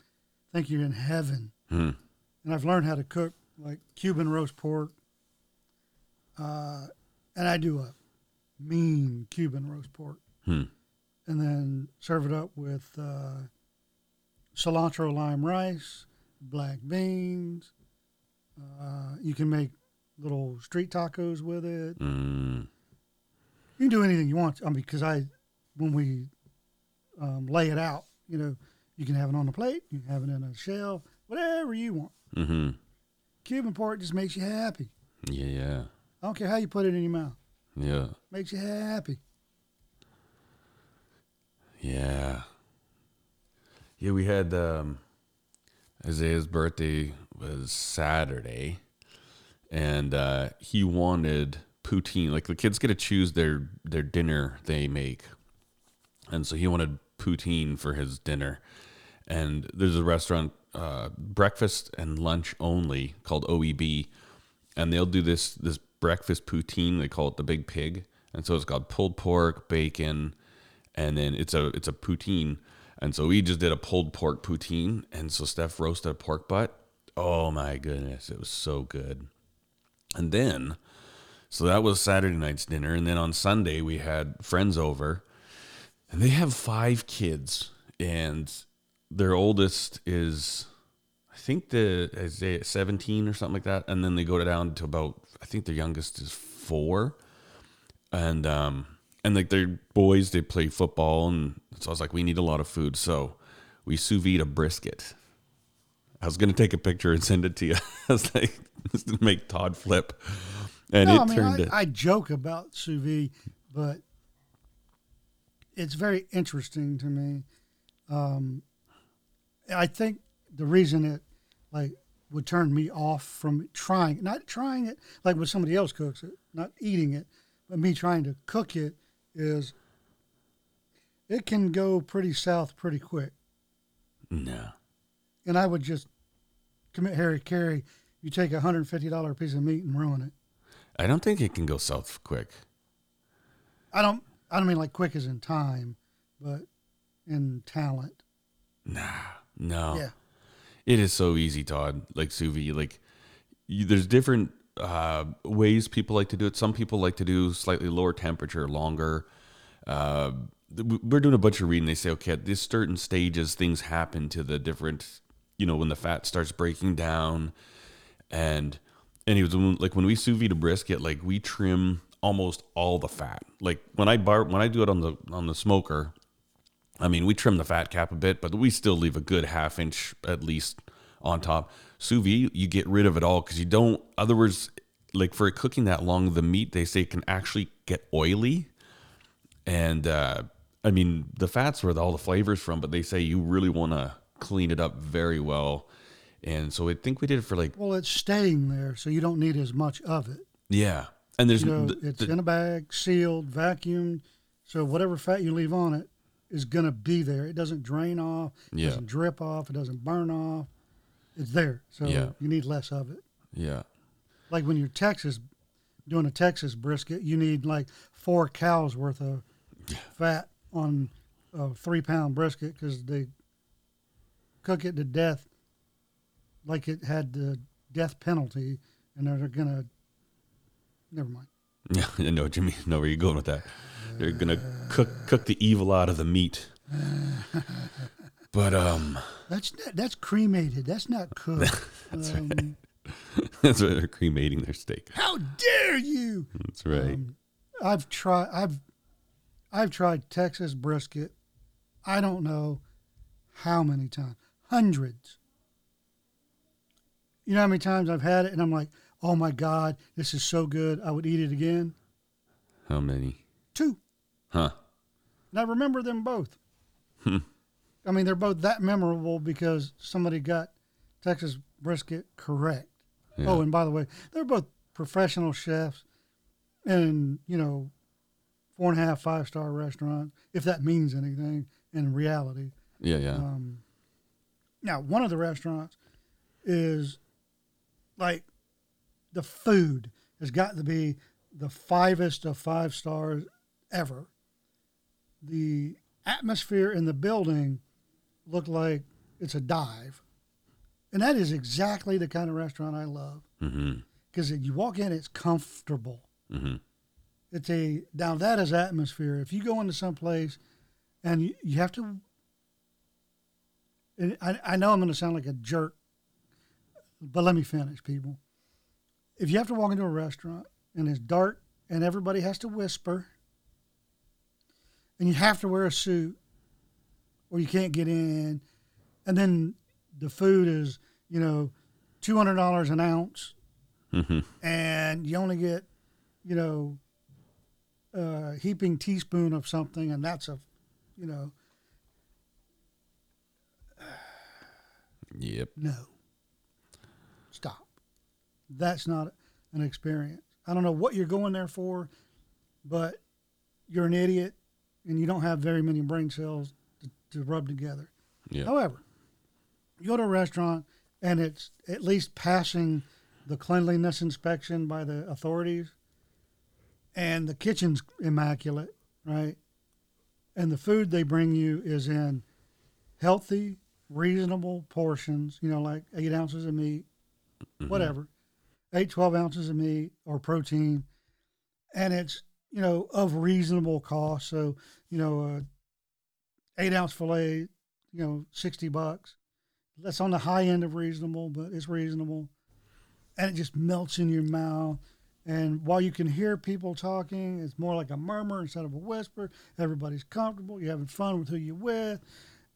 think you're in heaven. Hmm. And I've learned how to cook like Cuban roast pork, uh, and I do a mean Cuban roast pork, Hmm. and then serve it up with uh, cilantro lime rice, black beans. Uh, you can make little street tacos with it. Mm. You can do anything you want. I mean, because I, when we um, lay it out, you know, you can have it on a plate, you can have it in a shell, whatever you want. Mm-hmm. Cuban pork just makes you happy. Yeah, yeah, I don't care how you put it in your mouth. yeah, Makes you happy. yeah. Yeah, we had um, Isaiah's birthday was Saturday, and uh, he wanted poutine. Like the kids get to choose their their dinner they make, and so he wanted poutine for his dinner. And there's a restaurant, uh, breakfast and lunch only, called OEB, and they'll do this this breakfast poutine. They call it the Big Pig, and so it's got pulled pork, bacon, and then it's a it's a poutine. And so we just did a pulled pork poutine, and so Steph roasted a pork butt. Oh my goodness, it was so good. And then, so that was Saturday night's dinner, and then on Sunday we had friends over, and they have five kids, and their oldest is, I think the is seventeen or something like that, and then they go down to about I think their youngest is four, and um and like they're boys, they play football, and so I was like, we need a lot of food, so we sous vide a brisket. I was gonna take a picture and send it to you. I was like, just to make Todd flip, and no, it I mean, turned I, it. I joke about sous vide, but it's very interesting to me. Um, I think the reason it like would turn me off from trying, not trying it like when somebody else cooks it, not eating it, but me trying to cook it is it can go pretty south pretty quick. no, And I would just commit Harry Carey. You take a hundred and fifty dollar piece of meat and ruin it. I don't think it can go south quick. I don't. I don't mean like quick as in time, but in talent. Nah, no. Yeah. It is so easy, Todd. Like sous vide, like you, there's different uh, ways people like to do it. Some people like to do slightly lower temperature, longer. Uh, we're doing a bunch of reading. They say, okay, at this certain stages, things happen to the different, you know, when the fat starts breaking down, and anyways, when, like when we sous vide a brisket, like we trim almost all the fat. Like when I bar when I do it on the on the smoker, I mean, we trim the fat cap a bit, but we still leave a good half inch at least on top. Sous vide, you get rid of it all because you don't. Other words, like for cooking that long, the meat they say can actually get oily, and uh, I mean the fat's where all the flavors from. But they say you really want to clean it up very well, and so I think we did it for like Well, it's staying there, so you don't need as much of it. yeah. And there's You know, the- it's the- in a bag, sealed, vacuumed, so whatever fat you leave on it is gonna be there. It doesn't drain off. It Yeah. doesn't drip off. It doesn't burn off. It's there, so Yeah. you need less of it. yeah. Like when you're Texas doing a Texas brisket, you need like four cows worth of fat on a three pound brisket because they cook it to death like it had the death penalty, and they're gonna. Never mind. Yeah, I know what you mean. Know where you're going with that. They're gonna cook cook the evil out of the meat. But um, That's not, that's cremated. That's not cooked. That's um, that's why they're cremating their steak. How dare you? That's right. Um, I've tried. I've I've tried Texas brisket. I don't know how many times. Hundreds. You know how many times I've had it, and I'm like, "Oh my God, this is so good! I would eat it again." How many? Two, Huh? and I remember them both. I mean, they're both that memorable because somebody got Texas brisket correct. Yeah. Oh, and by the way, they're both professional chefs and, you know, four and a half, five star restaurants, if that means anything in reality. yeah, yeah. Um, now, one of the restaurants is like the food has got to be the fivest of five stars ever. The atmosphere in the building looked like it's a dive. And that is exactly the kind of restaurant I love mm-hmm. because you walk in, it's comfortable. Mm-hmm. It's a now that is atmosphere. If you go into some place and you, you have to, I, I know I'm going to sound like a jerk, but let me finish, people. If you have to walk into a restaurant and it's dark and everybody has to whisper, and you have to wear a suit, or you can't get in, and then the food is you know two hundred dollars an ounce, Mm-hmm. and you only get, you know, a heaping teaspoon of something, and that's a, you know, Yep. no. Stop. That's not an experience. I don't know what you're going there for, but you're an idiot, and you don't have very many brain cells to, to rub together. Yeah. However, you go to a restaurant and it's at least passing the cleanliness inspection by the authorities, and the kitchen's immaculate, right? And the food they bring you is in healthy, reasonable portions, you know, like eight ounces of meat, whatever, eight, 12 ounces of meat or protein. And it's, you know, of reasonable cost. So, you know, uh, eight ounce filet, you know, 60 bucks. That's on the high end of reasonable, but it's reasonable. And it just melts in your mouth. And while you can hear people talking, it's more like a murmur instead of a whisper. Everybody's comfortable. You're having fun with who you're with.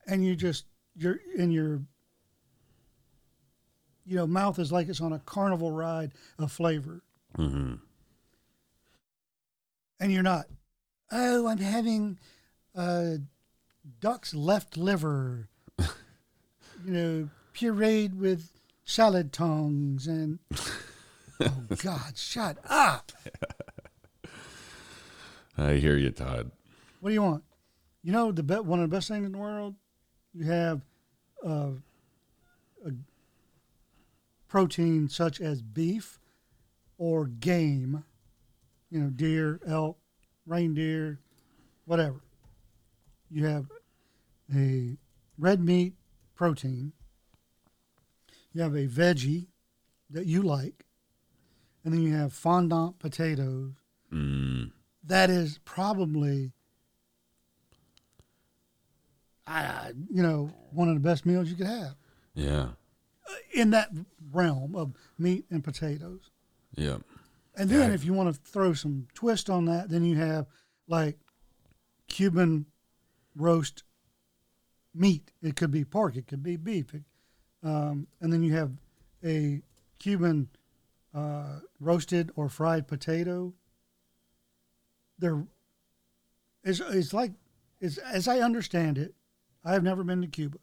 And you just, you're in your, you know, mouth is like it's on a carnival ride of flavor. Mm-hmm. And you're not, oh, I'm having uh, duck's left liver, you know, pureed with salad tongs and oh God, shut up! I hear you, Todd. What do you want? You know, the be- one of the best things in the world, you have uh, a protein such as beef or game you know, deer, elk, reindeer, whatever. You have a red meat protein. You have a veggie that you like, and then you have fondant potatoes. Mm. That is probably, I, you know, one of the best meals you could have Yeah. in that realm of meat and potatoes. Yeah. And then Yeah. if you want to throw some twist on that, then you have like Cuban roast meat. It could be pork, it could be beef. It- um, and then you have a Cuban uh, roasted or fried potato. They're it's, it's like it's, as I understand it, I have never been to Cuba,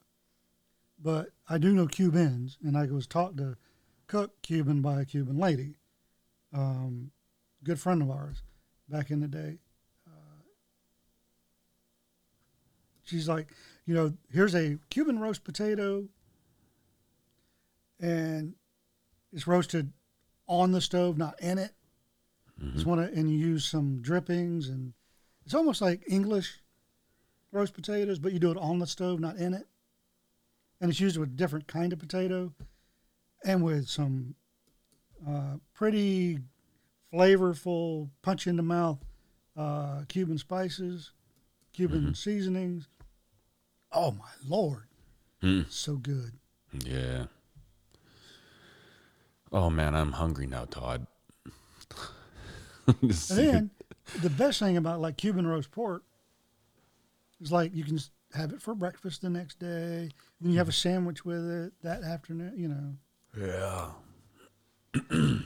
but I do know Cubans, and I was taught to cook Cuban by a Cuban lady um, good friend of ours back in the day. Uh, she's like, you know, here's a Cuban roast potato, and it's roasted on the stove, not in it. It's one of, and you use some drippings, and it's almost like English roast potatoes, but you do it on the stove, not in it. And it's used with a different kind of potato, and with some uh, pretty flavorful, punch in the mouth uh, Cuban spices, Cuban seasonings. Oh my lord, Mm. so good. Yeah. Oh man, I'm hungry now, Todd. And then the best thing about like Cuban roast pork is like you can have it for breakfast the next day. Then you have a sandwich with it that afternoon. You know, yeah.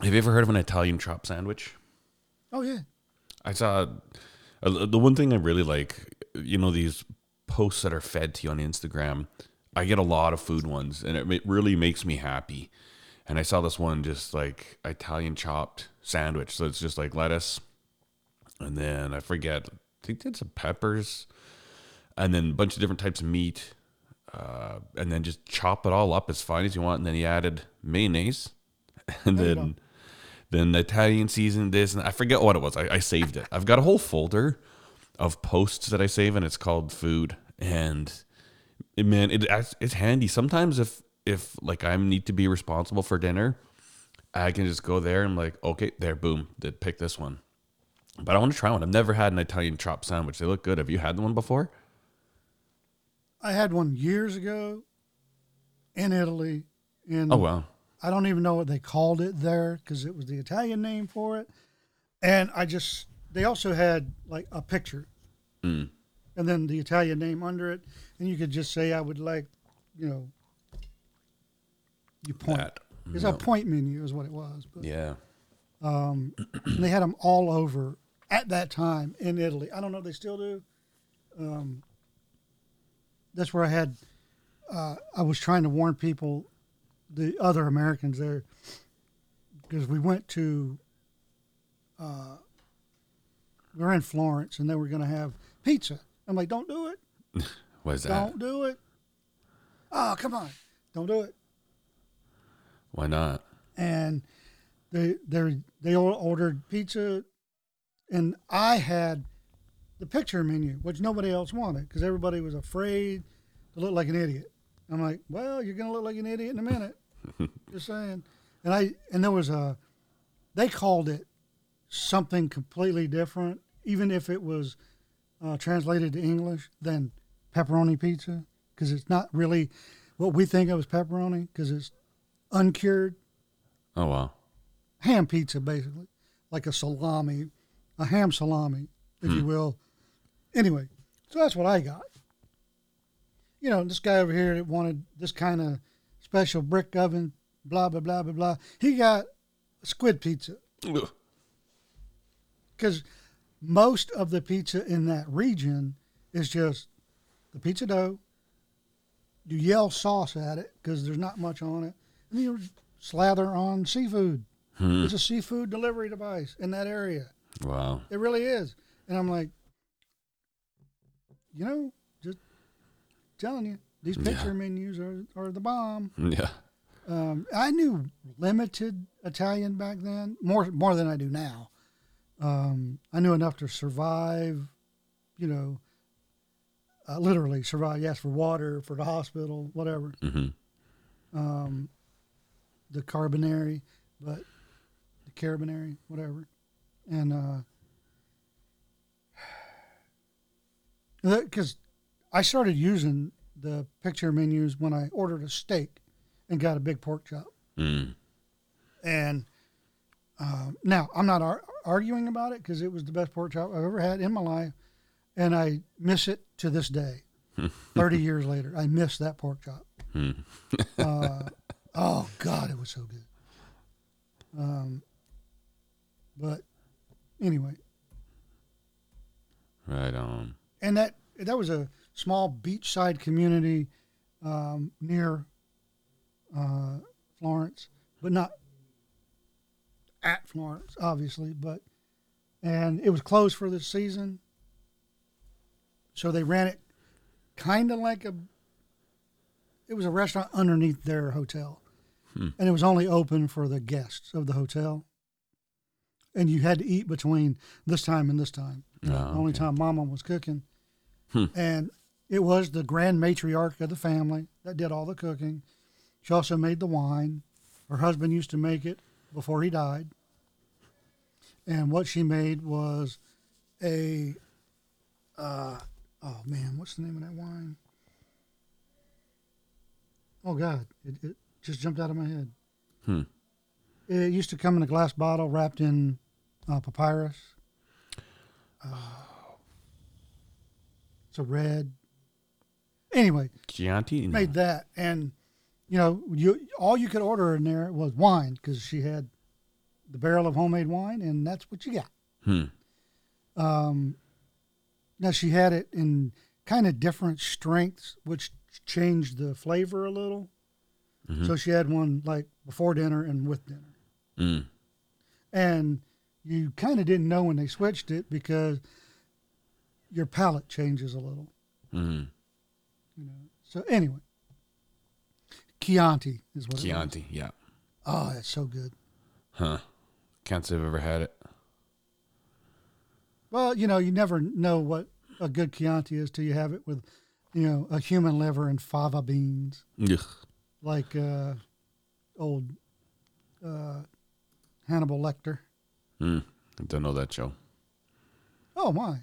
Have you ever heard of an Italian chop sandwich? oh yeah, I saw uh, the one thing I really like, you know, these posts that are fed to you on Instagram. I get a lot of food ones, and it really makes me happy. And I saw this one just like Italian chopped sandwich. So it's just like lettuce, and then I forget, I think some peppers, and then a bunch of different types of meat, uh, and then just chop it all up as fine as you want. And then he added mayonnaise, and There then then the Italian season this and I forget what it was. I, I saved it. I've got a whole folder of posts that I save and it's called food and man it it's handy sometimes if if like I need to be responsible for dinner I can just go there and like okay there boom did pick this one but I want to try one I've never had an Italian chop sandwich they look good have you had one before I had one years ago in Italy. In oh wow I don't even know what they called it there because it was the Italian name for it. And I just, they also had like a picture Mm. and then the Italian name under it. And you could just say, I would like, you know, you point. That. It's a point menu, is what it was. But yeah um, they had them all over at that time in Italy. I don't know if they still do. Um, that's where I had. Uh, I was trying to warn people, the other Americans there, because we went to. Uh, we were in Florence, and they were going to have pizza. I'm like, don't do it. what is that Don't do it. Oh, come on, don't do it. why not and they they they all ordered pizza, and I had the picture menu, which nobody else wanted because everybody was afraid to look like an idiot. I'm like, well, you're gonna look like an idiot in a minute. Just saying. And I and there was a, they called it something completely different, even if it was uh, translated to English than pepperoni pizza, because it's not really what we think of as pepperoni, because it's uncured oh wow ham pizza, basically, like a salami, a ham salami, if you will. Anyway, so that's what I got. You know, this guy over here that wanted this kind of special brick oven, blah blah blah blah blah. He got squid pizza because most of the pizza in that region is just the pizza dough. You yell sauce at it because there's not much on it, and you slather on seafood. Hmm. It's a seafood delivery device in that area. Wow It really is. And I'm like, you know, just telling you, these Yeah. picture menus are, are the bomb. yeah Um, I knew limited Italian back then, more more than I do now. Um, I knew enough to survive, you know, uh, literally survive. Yes, for water, for the hospital, whatever. hmm Um, the carbonary, but the carabinary, whatever. And uh, because I started using the picture menus when I ordered a steak and got a big pork chop. Mm. And um, now I'm not ar- arguing about it because it was the best pork chop I've ever had in my life, and I miss it to this day. Thirty years later, I miss that pork chop. uh, oh God, it was so good. Um, but anyway, Right on. and that that was a small beachside community um, near uh, Florence, but not at Florence, obviously. But and it was closed for the season, so they ran it kind of like a. It was a restaurant underneath their hotel, and it was only open for the guests of the hotel. And you had to eat between this time and this time. Oh, The only time Mama was cooking, Hmm. and it was the grand matriarch of the family that did all the cooking. She also made the wine. Her husband used to make it before he died. And what she made was a, uh, oh man, what's the name of that wine? Oh God, it, it just jumped out of my head. Hmm. It used to come in a glass bottle wrapped in uh, papyrus. It's a red. Anyway, Chianti? Made that, and you know, you all you could order in there was wine because she had the barrel of homemade wine, and that's what you got. Hmm. Um, now she had it in kind of different strengths, which changed the flavor a little. So she had one like before dinner and with dinner, Mm. and you kind of didn't know when they switched it because your palate changes a little. Mm. You know. So anyway, Chianti is what it. Chianti, yeah. Oh, that's so good. Huh. Can't say I've ever had it. Well, you know, you never know what a good Chianti is till you have it with, you know, a human liver and fava beans, Ugh. like uh, old uh, Hannibal Lecter. Mm. I don't know that show. Oh my,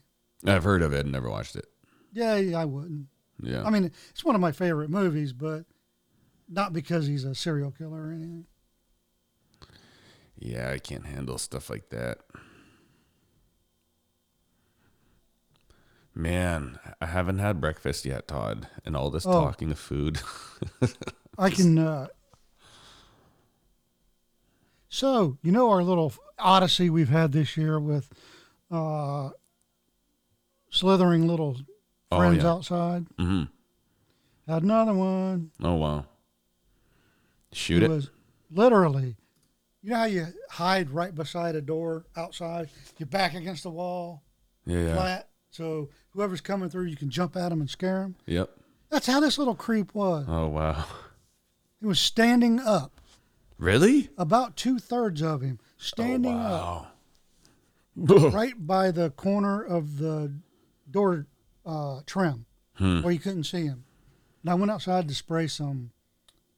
I've heard of it and never watched it. yeah, yeah, I wouldn't. Yeah. I mean, it's one of my favorite movies, but not because he's a serial killer or anything. yeah, I can't handle stuff like that. Man, I haven't had breakfast yet, Todd. And all this Oh. talking of food. I can. Uh, so you know our little odyssey we've had this year with uh, slithering little Oh, friends yeah. outside. hmm Had another one. Oh, wow. Shoot it it. was literally. You know how you hide right beside a door outside? You're back against the wall, Yeah, yeah. flat. So whoever's coming through, you can jump at them and scare them. Yep. That's how this little creep was. Oh, wow. He was standing up, Really? about two thirds of him, standing up. Wow. right by the corner of the door uh, trim Hmm. where you couldn't see him. And I went outside to spray some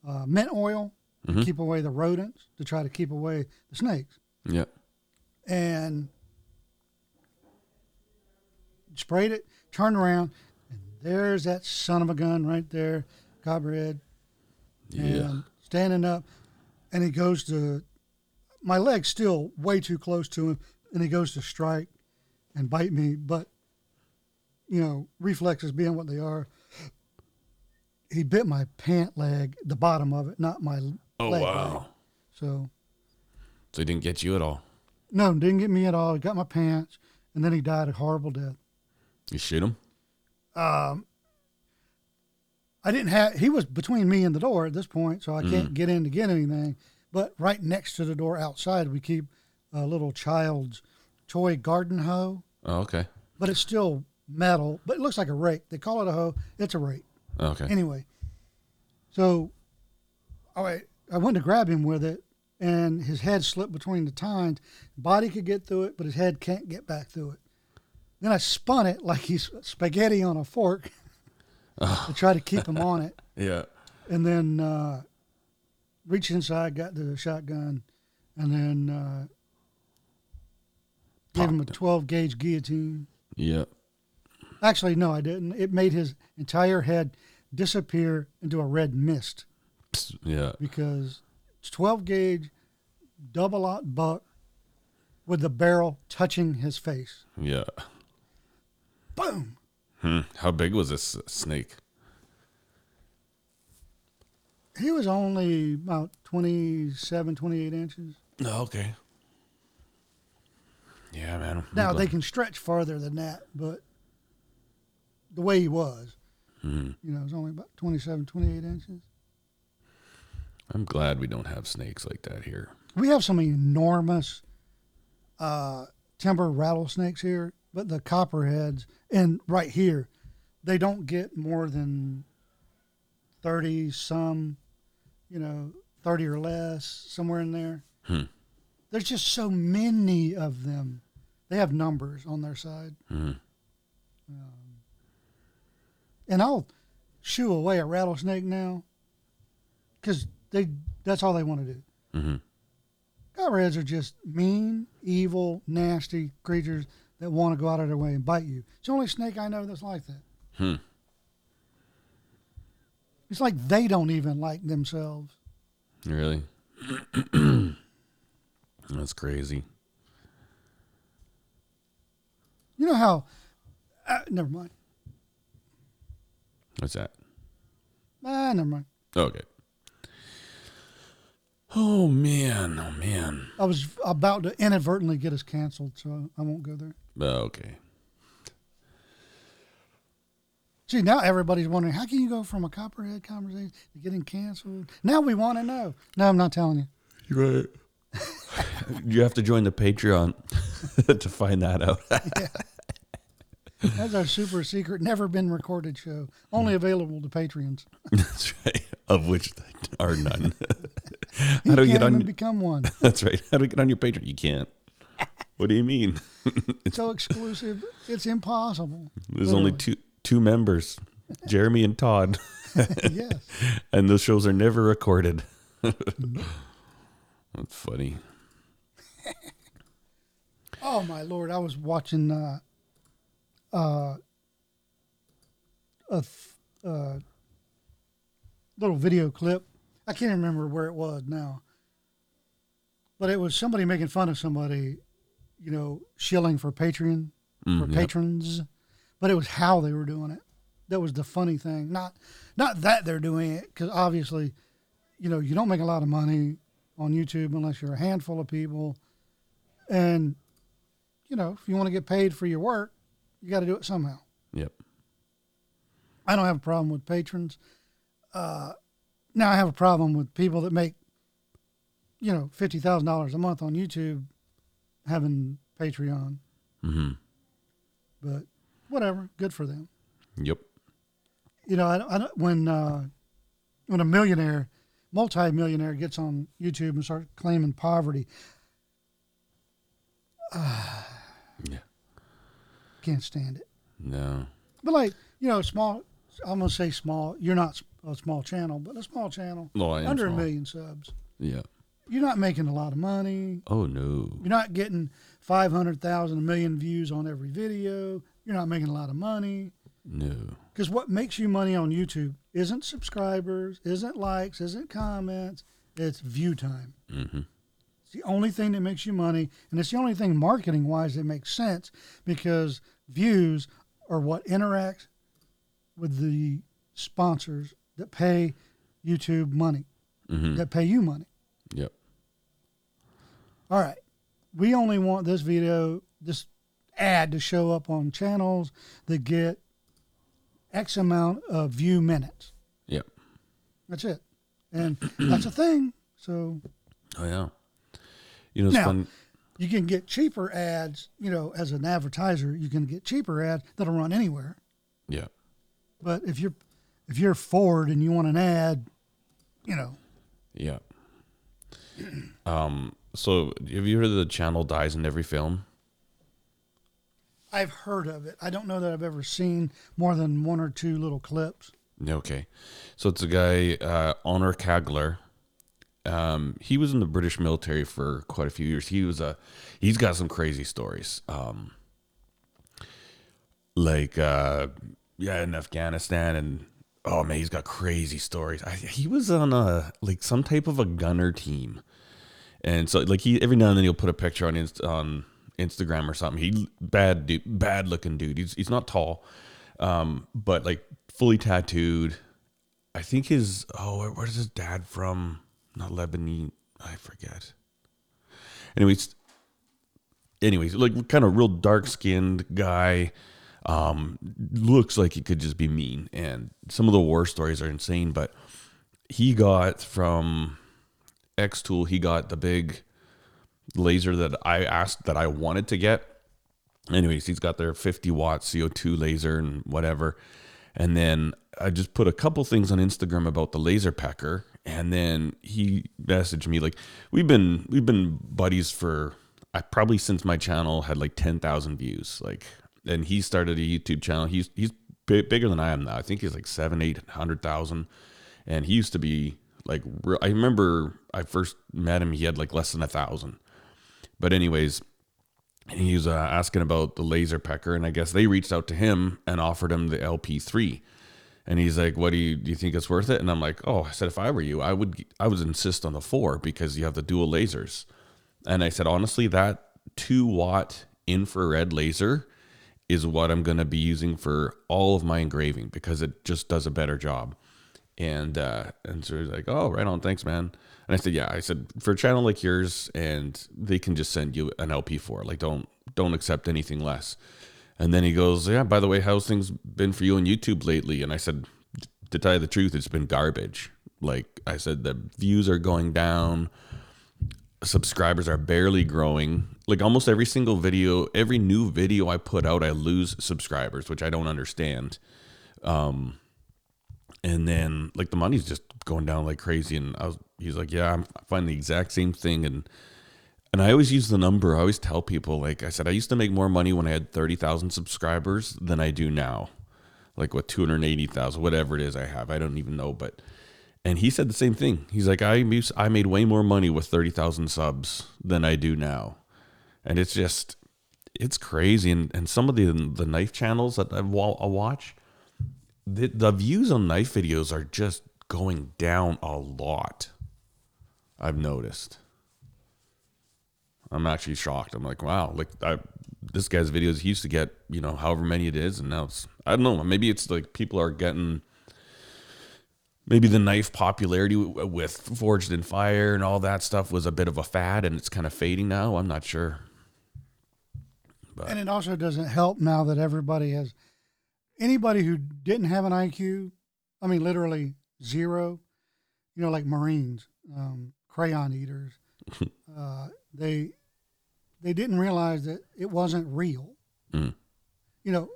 uh, mint oil to Mhm. keep away the rodents, to try to keep away the snakes. Yep. And sprayed it, turned around, and there's that son of a gun right there, copperhead, Yeah. and standing up. And he goes to, my leg's still way too close to him, and he goes to strike and bite me. But, you know, reflexes being what they are, he bit my pant leg, the bottom of it, not my Oh, leg. leg. wow. So, So he didn't get you at all. no, didn't get me at all. He got my pants, and then he died a horrible death. You shoot him? um, I didn't have. He was between me and the door at this point, so I mm. can't get in to get anything. But right next to the door outside, we keep a little child's toy garden hoe, Oh, okay. but it's still metal. But it looks like a rake. They call it a hoe. It's a rake. Oh, okay. Anyway, so all right, I went to grab him with it, and his head slipped between the tines. Body could get through it, but his head can't get back through it. Then I spun it like he's spaghetti on a fork to try to keep him on it, Yeah. and then uh, reached inside, got the shotgun, and then uh, gave him a 12 gauge guillotine. Yeah. Actually, no, I didn't. It made his entire head disappear into a red mist Yeah. because it's 12 gauge, double aught buck with the barrel touching his face. Yeah. Boom. Hmm. How big was this snake? He was only about 27, 28 inches. Oh, okay. Yeah, man. I'm Now, glad- they can stretch farther than that, but the way he was, Mhm. you know, it was only about 27, 28 inches. I'm glad we don't have snakes like that here. We have some enormous uh, timber rattlesnakes here, but the copperheads, and right here, they don't get more than 30 some, you know, 30 or less, somewhere in there. Hmm. There's just so many of them. They have numbers on their side. Mhm. And I'll shoo away a rattlesnake now because they that's all they want to do. Mhm. Copperheads are just mean, evil, nasty creatures that want to go out of their way and bite you. It's the only snake I know that's like that. Hmm. It's like they don't even like themselves. Really? That's crazy. You know how? Uh, never mind. What's that? Ah, never mind. Okay. Oh man, oh man. I was about to inadvertently get us canceled, so I won't go there. Okay. See, now everybody's wondering how can you go from a copperhead conversation to getting canceled? Now we want to know. No, I'm not telling you. You're right. you have to join the Patreon to find that out. yeah. That's our super secret, never been recorded show, only hmm. available to Patreons. That's right. Of which there are none. How do we get on? become one. That's right. How do we get on your Patreon? You can't. What do you mean? it's so exclusive, it's impossible. There's only two two members, Jeremy and Todd, yes. and those shows are never recorded. That's funny. Oh my lord! I was watching uh, uh, a th- uh, little video clip. I can't remember where it was now, but it was somebody making fun of somebody, you know, shilling for Patreon Mm, for yep. patrons, but it was how they were doing it. That was the funny thing. Not not that they're doing it because obviously, you know, you don't make a lot of money on YouTube unless you're a handful of people, and you know, if you want to get paid for your work, you got to do it somehow. Yep. I don't have a problem with patrons. Uh, now I have a problem with people that make, you know, fifty thousand dollars a month on YouTube, having Patreon. hmm But whatever, good for them. Yep. You know, I, I don't, when uh, when a millionaire, multi-millionaire gets on YouTube and starts claiming poverty, Yeah. can't stand it. No. But like you know, small. I'm gonna say small. You're not a small channel, but a small channel No, I am under small. a million subs. Yeah. You're not making a lot of money. Oh no. You're not getting 500,000, a million views on every video. You're not making a lot of money. No. Because what makes you money on YouTube isn't subscribers, isn't likes, isn't comments. It's view time. hmm It's the only thing that makes you money. And it's the only thing marketing wise that makes sense because views are what interacts with the sponsors that pay YouTube money, hmm that pay you money. Yep. All right. We only want this video, this ad to show up on channels that get X amount of view minutes. Yep. That's it. And that's a thing. So Oh yeah. You know, it's Now- fun. you can get cheaper ads, you know, as an advertiser, you can get cheaper ads that'll run anywhere. Yeah. But if you're if you're Ford and you want an ad, you know, Yeah. Um, so have you heard of the channel dies in every film? I've heard of it. I don't know that I've ever seen more than one or two little clips. Okay, so it's a guy, uh, Honor Kagler. Um, he was in the British military for quite a few years. He was a, he's got some crazy stories. Um, like uh, yeah, in Afghanistan, and oh man, he's got crazy stories. I, he was on a like some type of a gunner team, and so like he every now and then he'll put a picture on Inst- on Instagram or something. He bad dude, bad looking dude. He's he's not tall, um, but like fully tattooed. I think his oh, where, where's his dad from? Not Lebanese. I forget. Anyways, anyways, like kind of real dark skinned guy. Um, looks like he could just be mean, and some of the war stories are insane. But he got from xTool, he got the big laser that I asked that I wanted to get. Anyways, he's got their 50 watt CO2 laser and whatever. And then I just put a couple things on Instagram about the LaserPecker, and then he messaged me like we've been we've been buddies for I probably since my channel had like 10,000 views. Like and he started a YouTube channel. He's he's big, bigger than I am now. I think he's like seven, eight hundred thousand, and he used to be like. I remember I first met him. He had like less than a thousand, but anyways, he was uh, asking about the LaserPecker, and I guess they reached out to him and offered him the LP3. And he's like, "What do you do? You think it's worth it?" And I'm like, "Oh, I said if I were you, I would I would insist on the four because you have the dual lasers." And I said, honestly, that two watt infrared laser is what I'm going to be using for all of my engraving because it just does a better job. And uh, and so he's like, oh, right on, thanks, man. And I said, yeah. I said for a channel like yours, and they can just send you an LP4. Like, don't don't accept anything less. And then he goes, yeah. By the way, how's things been for you on YouTube lately? And I said, to tell you the truth, it's been garbage. Like I said, the views are going down subscribers are barely growing. Like almost every single video, every new video I put out, I lose subscribers, which I don't understand. Um, and then like the money's just going down like crazy. And I was, he's like, yeah, I'm finding the exact same thing. And, and I always use the number. I always tell people, like I said, I used to make more money when I had 30,000 subscribers than I do now. Like what, 280,000, whatever it is I have. I don't even know, but, and he said the same thing. He's like, I I made way more money with thirty thousand subs than I do now, and it's just it's crazy. And and some of the the knife channels that I watch, the the views on knife videos are just going down a lot. I've noticed. I'm actually shocked. I'm like, wow, like I, this guy's videos he used to get, you know, however many it is, and now it's I don't know. Maybe it's like people are getting maybe the knife popularity with Forged in Fire and all that stuff was a bit of a fad and it's kind of fading now. I'm not sure. But. And it also doesn't help now that everybody has anybody who didn't have an IQ, I mean, literally zero, you know, like Marines, um, crayon eaters, uh, they they didn't realize that it wasn't real. Mm. You know,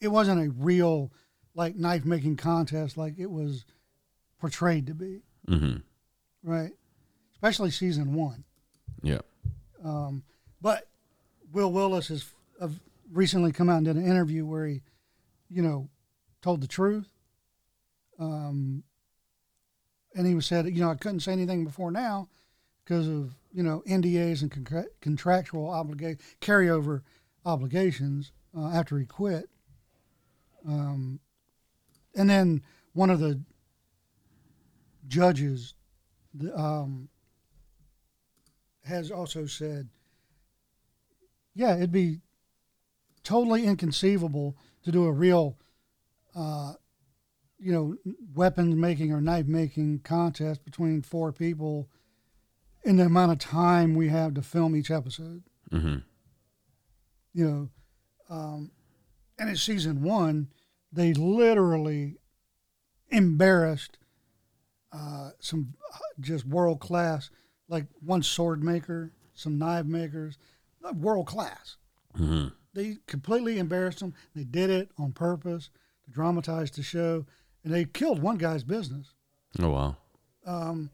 it wasn't a real like knife making contest like it was portrayed to be. Mm-hmm. Right. Especially season one. Yeah. Um, but Will Willis has uh, recently come out and did an interview where he, you know, told the truth. Um, and he was said, you know, I couldn't say anything before now because of you know NDAs and con- contractual obligation carryover obligations uh, after he quit. Um, and then one of the judges um, has also said, yeah, it'd be totally inconceivable to do a real, uh, you know, weapons making or knife making contest between four people in the amount of time we have to film each episode. Mm-hmm. You know, um, and it's season one they literally embarrassed uh, some just world class, like one sword maker, some knife makers, world class. Mm-hmm. They completely embarrassed them. They did it on purpose to dramatize the show, and they killed one guy's business. Oh wow! Um,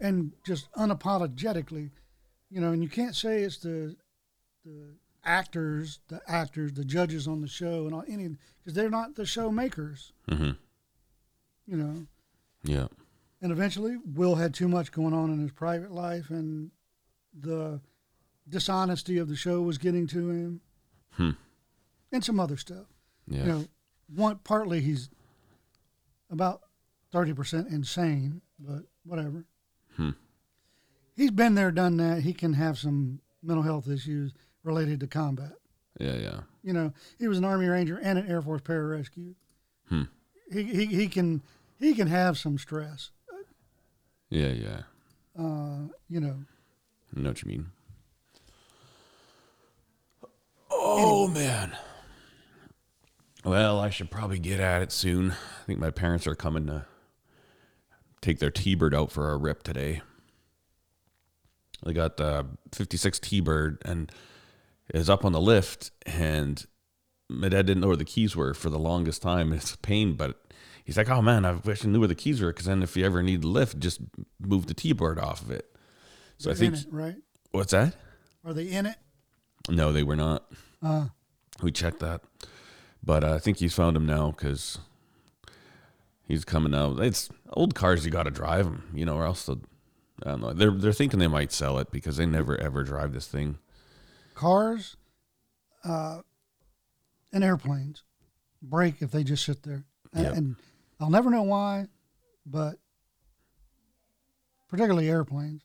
and just unapologetically, you know, and you can't say it's the the actors, the actors, the judges on the show, and all any because they're not the show makers, Mm-hmm. you know. Yeah. And eventually, Will had too much going on in his private life, and the dishonesty of the show was getting to him, Hmm. and some other stuff. Yeah. You know, one partly he's about thirty percent insane, but whatever. Hmm. He's been there, done that. He can have some mental health issues related to combat. Yeah. Yeah. You know, he was an Army Ranger and an Air Force pararescue. Hmm. He, he he can he can have some stress. Yeah. Yeah. Uh, you know, I know what you mean. Oh man. Well, I should probably get at it soon. I think my parents are coming to take their T-bird out for a rip today. They got the 56 T-bird and is up on the lift, and my dad didn't know where the keys were for the longest time. It's a pain, but he's like, "Oh man, I wish I knew where the keys were, because then if you ever need the lift, just move the T-bird off of it." So I they're think in it, right? what's that? Are they in it? No, they were not. Uh, We checked that, but uh, I think he's found him now because he's coming out. It's old cars; you got to drive them, you know, or else they'll, I don't know. They're they're thinking they might sell it because they never ever drive this thing. Cars, uh, and airplanes break if they just sit there, and, Yep. and I'll never know why, but particularly airplanes.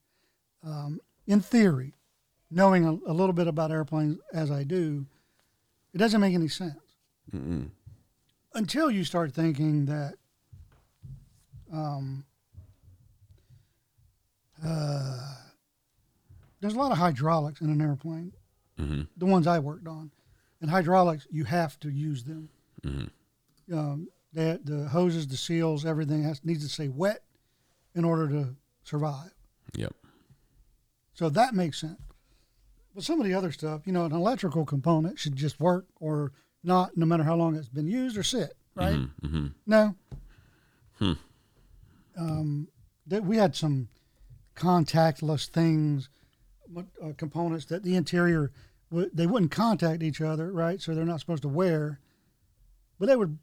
Um, in theory, knowing a, a little bit about airplanes as I do, it doesn't make any sense Mm-mm. until you start thinking that um, uh, there's a lot of hydraulics in an airplane Mm-hmm. the ones I worked on. And hydraulics, you have to use them. Mm-hmm. Um, the, the hoses, the seals, everything has needs to stay wet in order to survive. Yep. So that makes sense. But some of the other stuff, you know, an electrical component should just work or not, no matter how long it's been used or sit, right? Mm-hmm. No. Hmm. Um, that we had some contactless things, uh, components that the interior would they wouldn't contact each other, right? So they're not supposed to wear, but they would.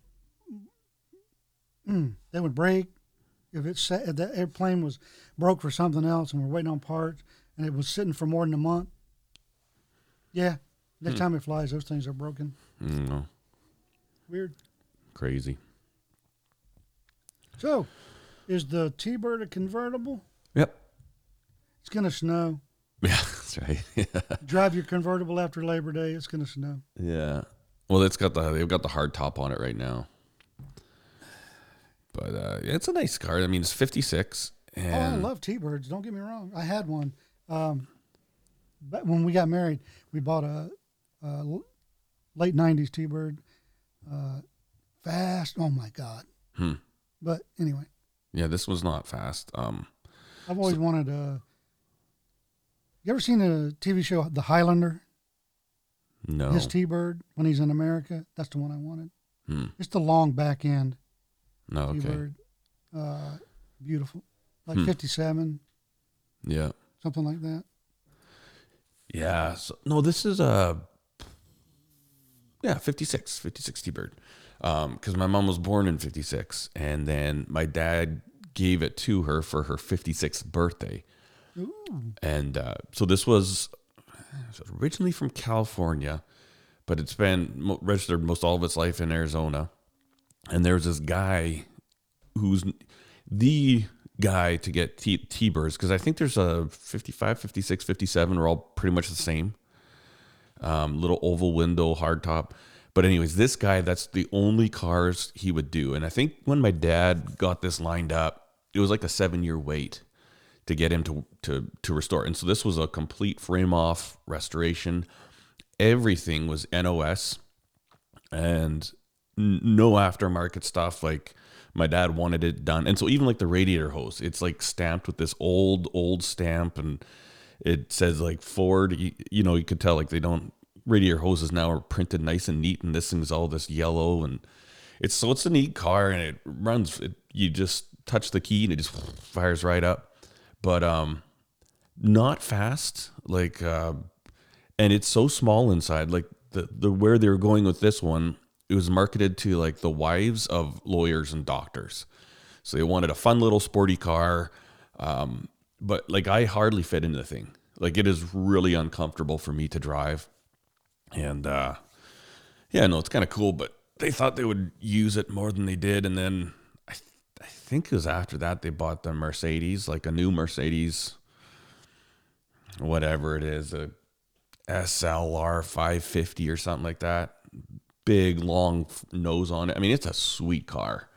Mm, they would break if it's sa- if the airplane was broke for something else and we're waiting on parts and it was sitting for more than a month. Yeah, next time it flies, those things are broken. Mm, Weird. crazy. So, is the T-Bird a convertible? Yep. It's gonna snow. Yeah, that's right. Drive your convertible after Labor Day. It's gonna snow. yeah. Well, it's got the they've got the hard top on it right now. But uh, it's a nice car. I mean, it's 56 and oh, I love T-Birds. Don't get me wrong. I had one. Um, but when we got married, we bought a late '90s T-Bird. Uh, fast. Oh my God. Hmm. But anyway, yeah, this was not fast. Um, I've always wanted a. You ever seen the TV show, The Highlander? no. His T-Bird when he's in America. That's the one I wanted. Hmm. It's the long back end. No, okay. T-Bird. Uh, beautiful. Like Hmm. 57, Yeah. something like that. Yeah. So, no, this is a yeah, 56, 56 T-Bird. Um, cuz my mom was born in 56 and then my dad gave it to her for her 56th birthday. And uh, so this was originally from California, but it's been registered most all of its life in Arizona. And there's this guy who's the guy to get T- T-Birds because I think there's a 55, 56, 57 are all pretty much the same. Um, little oval window, hardtop. But anyways, this guy, that's the only cars he would do. And I think when my dad got this lined up, it was like a seven year wait to get him to to to restore. And so this was a complete frame off restoration. Everything was NOS and n- no aftermarket stuff. Like my dad wanted it done, and so even like the radiator hose, it's like stamped with this old old stamp, and it says like Ford. You, you know, you could tell like they don't radiator hoses now are printed nice and neat, and this thing's all this yellow, and it's so it's a neat car, and it runs. It, you just touch the key, and it just fires right up. But um, not fast. Like, uh, and it's so small inside. Like the the where they were going with this one, it was marketed to like the wives of lawyers and doctors. So they wanted a fun little sporty car. Um, but like I hardly fit into the thing. Like it is really uncomfortable for me to drive. And uh yeah, no, it's kind of cool, but they thought they would use it more than they did and then I think it was after that they bought the Mercedes, like a new Mercedes whatever it is, a SLR 550 or something like that. Big long nose on it. I mean, it's a sweet car.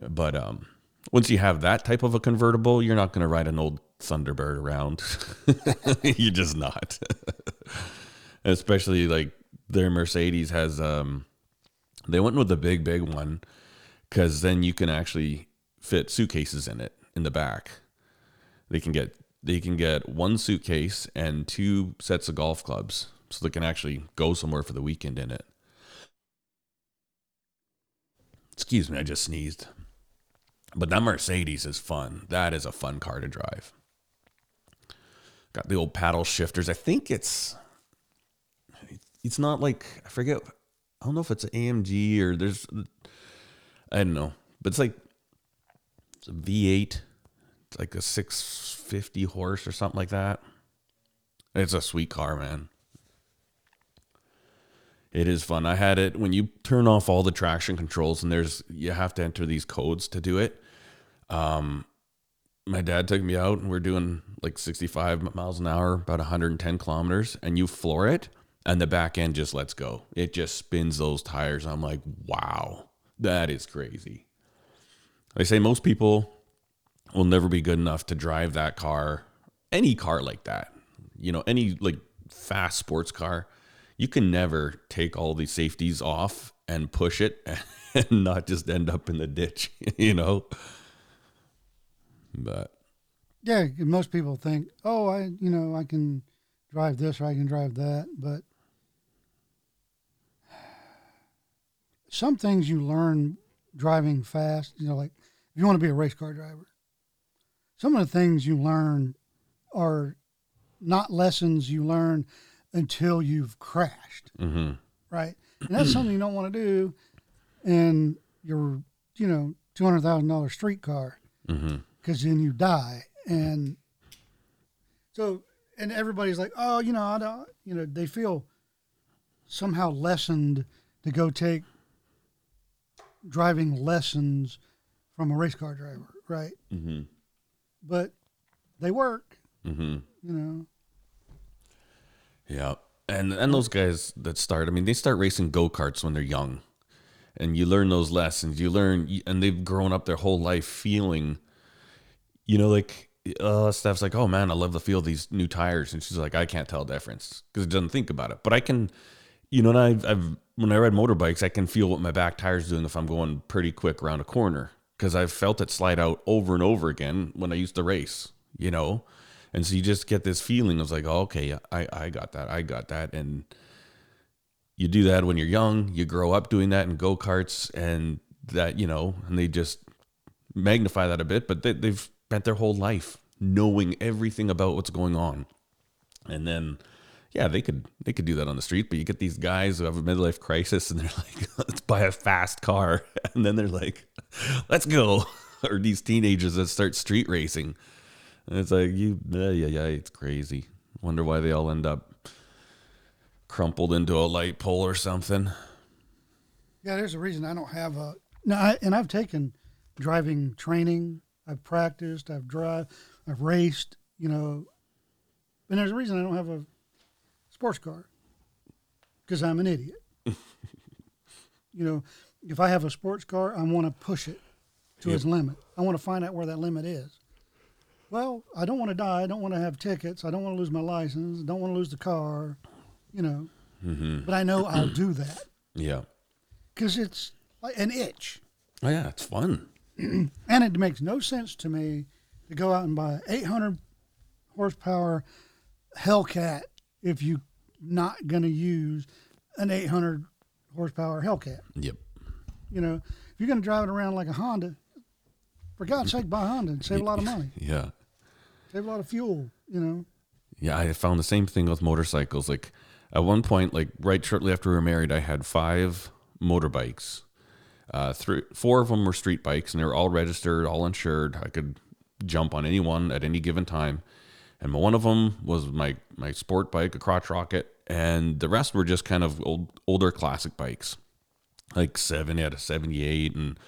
But um once you have that type of a convertible, you're not going to ride an old Thunderbird around. you're just not. Especially like their Mercedes has um they went with the big big one cuz then you can actually fit suitcases in it in the back. They can get they can get one suitcase and two sets of golf clubs so they can actually go somewhere for the weekend in it. Excuse me, I just sneezed. But that Mercedes is fun. That is a fun car to drive. Got the old paddle shifters. I think it's it's not like I forget. I don't know if it's AMG or there's I don't know, but it's like it's a V8. It's like a 650 horse or something like that. It's a sweet car, man. It is fun. I had it when you turn off all the traction controls and there's you have to enter these codes to do it. Um my dad took me out and we're doing like 65 miles an hour, about 110 kilometers, and you floor it and the back end just lets go. It just spins those tires. I'm like, wow, that is crazy. They say most people will never be good enough to drive that car, any car like that. You know, any like fast sports car you can never take all these safeties off and push it and not just end up in the ditch, you know. But Yeah, most people think, oh, I, you know, I can drive this or I can drive that, but some things you learn driving fast, you know, like if you want to be a race car driver, some of the things you learn are not lessons you learn until you've crashed, mm-hmm. right? And that's something you don't want to do in your, you know, two hundred thousand dollar street car Mm-hmm. because then you die. And so, and everybody's like, oh, you know, I don't, you know, they feel somehow lessened to go take driving lessons from a race car driver, right? Mm-hmm. But they work, Mm-hmm. you know. Yeah. And and those guys that start, I mean, they start racing go karts when they're young, and you learn those lessons. You learn, and they've grown up their whole life feeling, you know, like uh, Steph's like, oh man, I love the feel of these new tires, and she's like, I can't tell difference because it doesn't think about it, but I can, you know, and I've, I've when I ride motorbikes, I can feel what my back tire's doing if I'm going pretty quick around a corner because I've felt it slide out over and over again when I used to race, you know. And so you just get this feeling of like, oh, okay, I, I got that, I got that. And you do that when you're young, you grow up doing that in go karts, and that, you know, and they just magnify that a bit, but they, they've spent their whole life knowing everything about what's going on. And then, yeah, they could they could do that on the street, but you get these guys who have a midlife crisis and they're like, let's buy a fast car. And then they're like, let's go. Or these teenagers that start street racing. And it's like you, yeah, yeah, yeah. It's crazy. Wonder why they all end up crumpled into a light pole or something. Yeah, there's a reason I don't have a. No, I, and I've taken driving training. I've practiced. I've drive. I've raced. You know, and there's a reason I don't have a sports car because I'm an idiot. you know, if I have a sports car, I want to push it to its limit. I want to find out where that limit is. Well, I don't want to die. I don't want to have tickets. I don't want to lose my license. I don't want to lose the car. You know, Mm-hmm. but I know I'll do that Yeah. because it's like an itch. Oh yeah, it's fun. And it makes no sense to me to go out and buy an 800 horsepower Hellcat if you're not going to use an 800 horsepower Hellcat. Yep. You know, if you're going to drive it around like a Honda, for God's sake, buy a Honda and save a lot of money. Yeah. Save a lot of fuel. You know. Yeah, I found the same thing with motorcycles. Like at one point, like right shortly after we were married, I had five motorbikes. Uh, three, four of them were street bikes, and they were all registered, all insured. I could jump on any one at any given time. And one of them was my my sport bike, a crotch rocket, and the rest were just kind of old older classic bikes, like seven out of seventy eight, and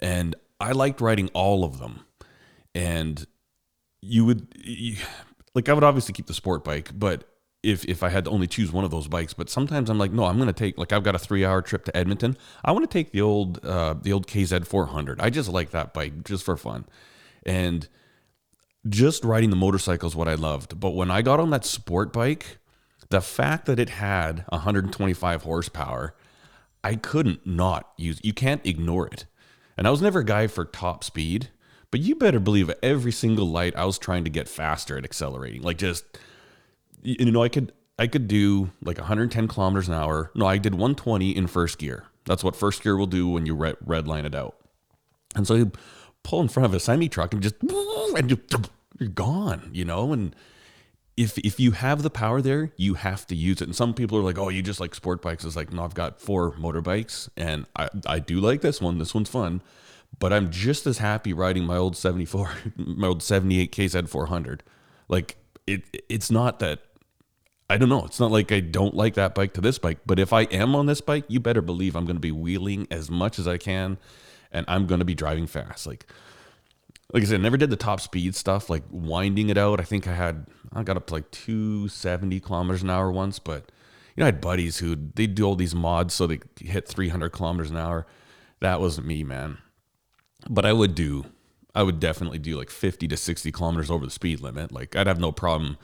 and I liked riding all of them. And you would you, like I would obviously keep the sport bike, but if if I had to only choose one of those bikes, but sometimes I'm like, no, I'm gonna take like I've got a three hour trip to Edmonton. I want to take the old uh, the old KZ 400. I just like that bike just for fun, and just riding the motorcycle is what I loved. But when I got on that sport bike, the fact that it had 125 horsepower, I couldn't not use. You can't ignore it. And I was never a guy for top speed, but you better believe every single light I was trying to get faster at accelerating. Like just you know, I could I could do like 110 kilometers an hour. No, I did 120 in first gear. That's what first gear will do when you red, line it out. And so pull in front of a semi truck and just and you, you're gone, you know. And if if you have the power there, you have to use it. And some people are like, "Oh, you just like sport bikes." It's like, no, I've got four motorbikes, and I I do like this one. This one's fun, but I'm just as happy riding my old 74, my old 78 KZ 400. Like it, it's not that I don't know. It's not like I don't like that bike to this bike, but if I am on this bike, you better believe I'm going to be wheeling as much as I can, and I'm going to be driving fast. Like, like I said, I never did the top speed stuff, like winding it out. I think I had I got up to like 270 kilometers an hour once, but you know, I had buddies who they do all these mods so they hit 300 kilometers an hour. That wasn't me, man. But I would do, I would definitely do like 50 to 60 kilometers over the speed limit. Like I'd have no problem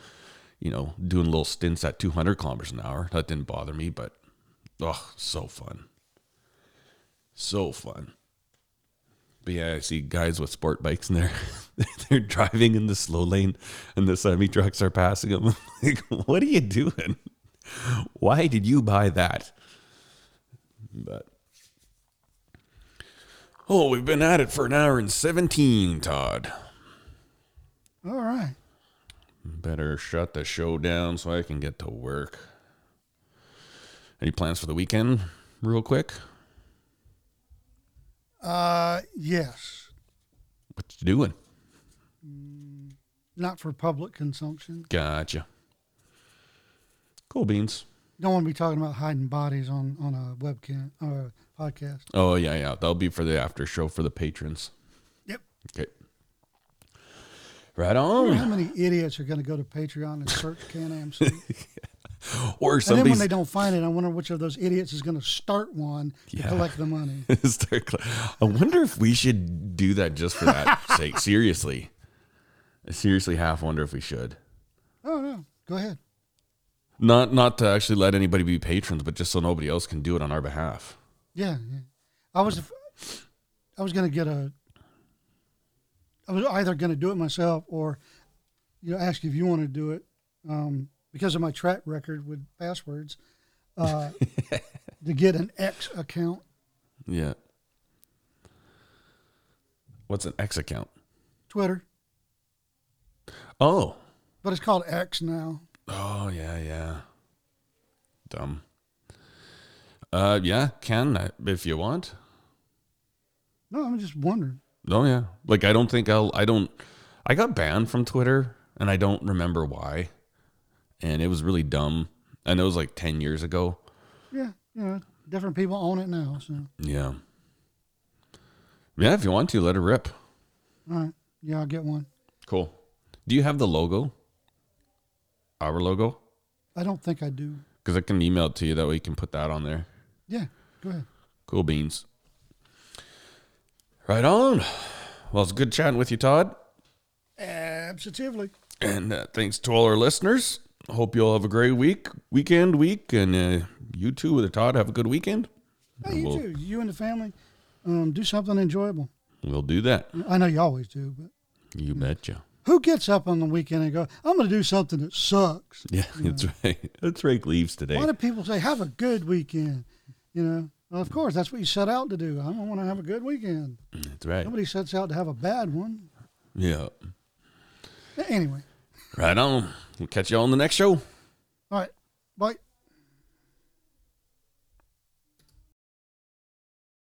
you know, doing little stints at 200 kilometers an hour. That didn't bother me, but oh, so fun. So fun. But yeah, I see guys with sport bikes and they're they're driving in the slow lane and the semi trucks are passing them. like, what are you doing? Why did you buy that? But Oh, we've been at it for an hour and 17, Todd. All right. Better shut the show down so I can get to work. Any plans for the weekend, real quick? Uh, yes. What you doing? Not for public consumption. Gotcha. Cool beans. Don't want to be talking about hiding bodies on on a webcam or a podcast. Oh yeah, yeah. That'll be for the after show for the patrons. Yep. Okay. Right on. how many idiots are going to go to Patreon and search Can-Am City? Or And then when they don't find it, I wonder which of those idiots is going to start one Yeah. to collect the money. I wonder if we should do that just for that sake. Seriously. I seriously half wonder if we should. Oh no, go ahead. Not not to actually let anybody be patrons, but just so nobody else can do it on our behalf. Yeah, yeah. I was, I was going to get a. I was either going to do it myself or, you know, ask if you want to do it, um, because of my track record with passwords, uh, to get an X account. Yeah. What's an X account? Twitter, Oh. but it's called X now. Oh yeah, yeah. Dumb. Uh yeah, can uh, if you want. No, I'm just wondering. Oh yeah. Like I don't think I'll I don't I got banned from Twitter and I don't remember why. And it was really dumb. And it was like 10 years ago. Yeah, you know, different people own it now. So, Yeah. Yeah, if you want to, let it rip. all right, yeah, I'll get one. Cool. Do you have the logo? Our logo? I don't think I do. Because I can email it to you. That way you can put that on there. Yeah, go ahead. Cool beans. Right on. Well, it's good chatting with you, Todd. Absolutely. And uh, thanks to all our listeners. Hope you all have a great week, weekend, week. And uh, you too, with Todd, have a good weekend. Hey, you Well- too. You and the family, um, do something enjoyable. We'll do that. I know you always do, but You betcha. who gets up on the weekend and go, "I'm going to do something that sucks"? Yeah, that's right. That's right. Leaves today. Why do people say, "Have a good weekend"? You know, well, of course, that's what you set out to do. I want to have a good weekend. That's right. Nobody sets out to have a bad one. Yeah. Anyway, Right on. We'll catch you all on the next show. all right. Bye.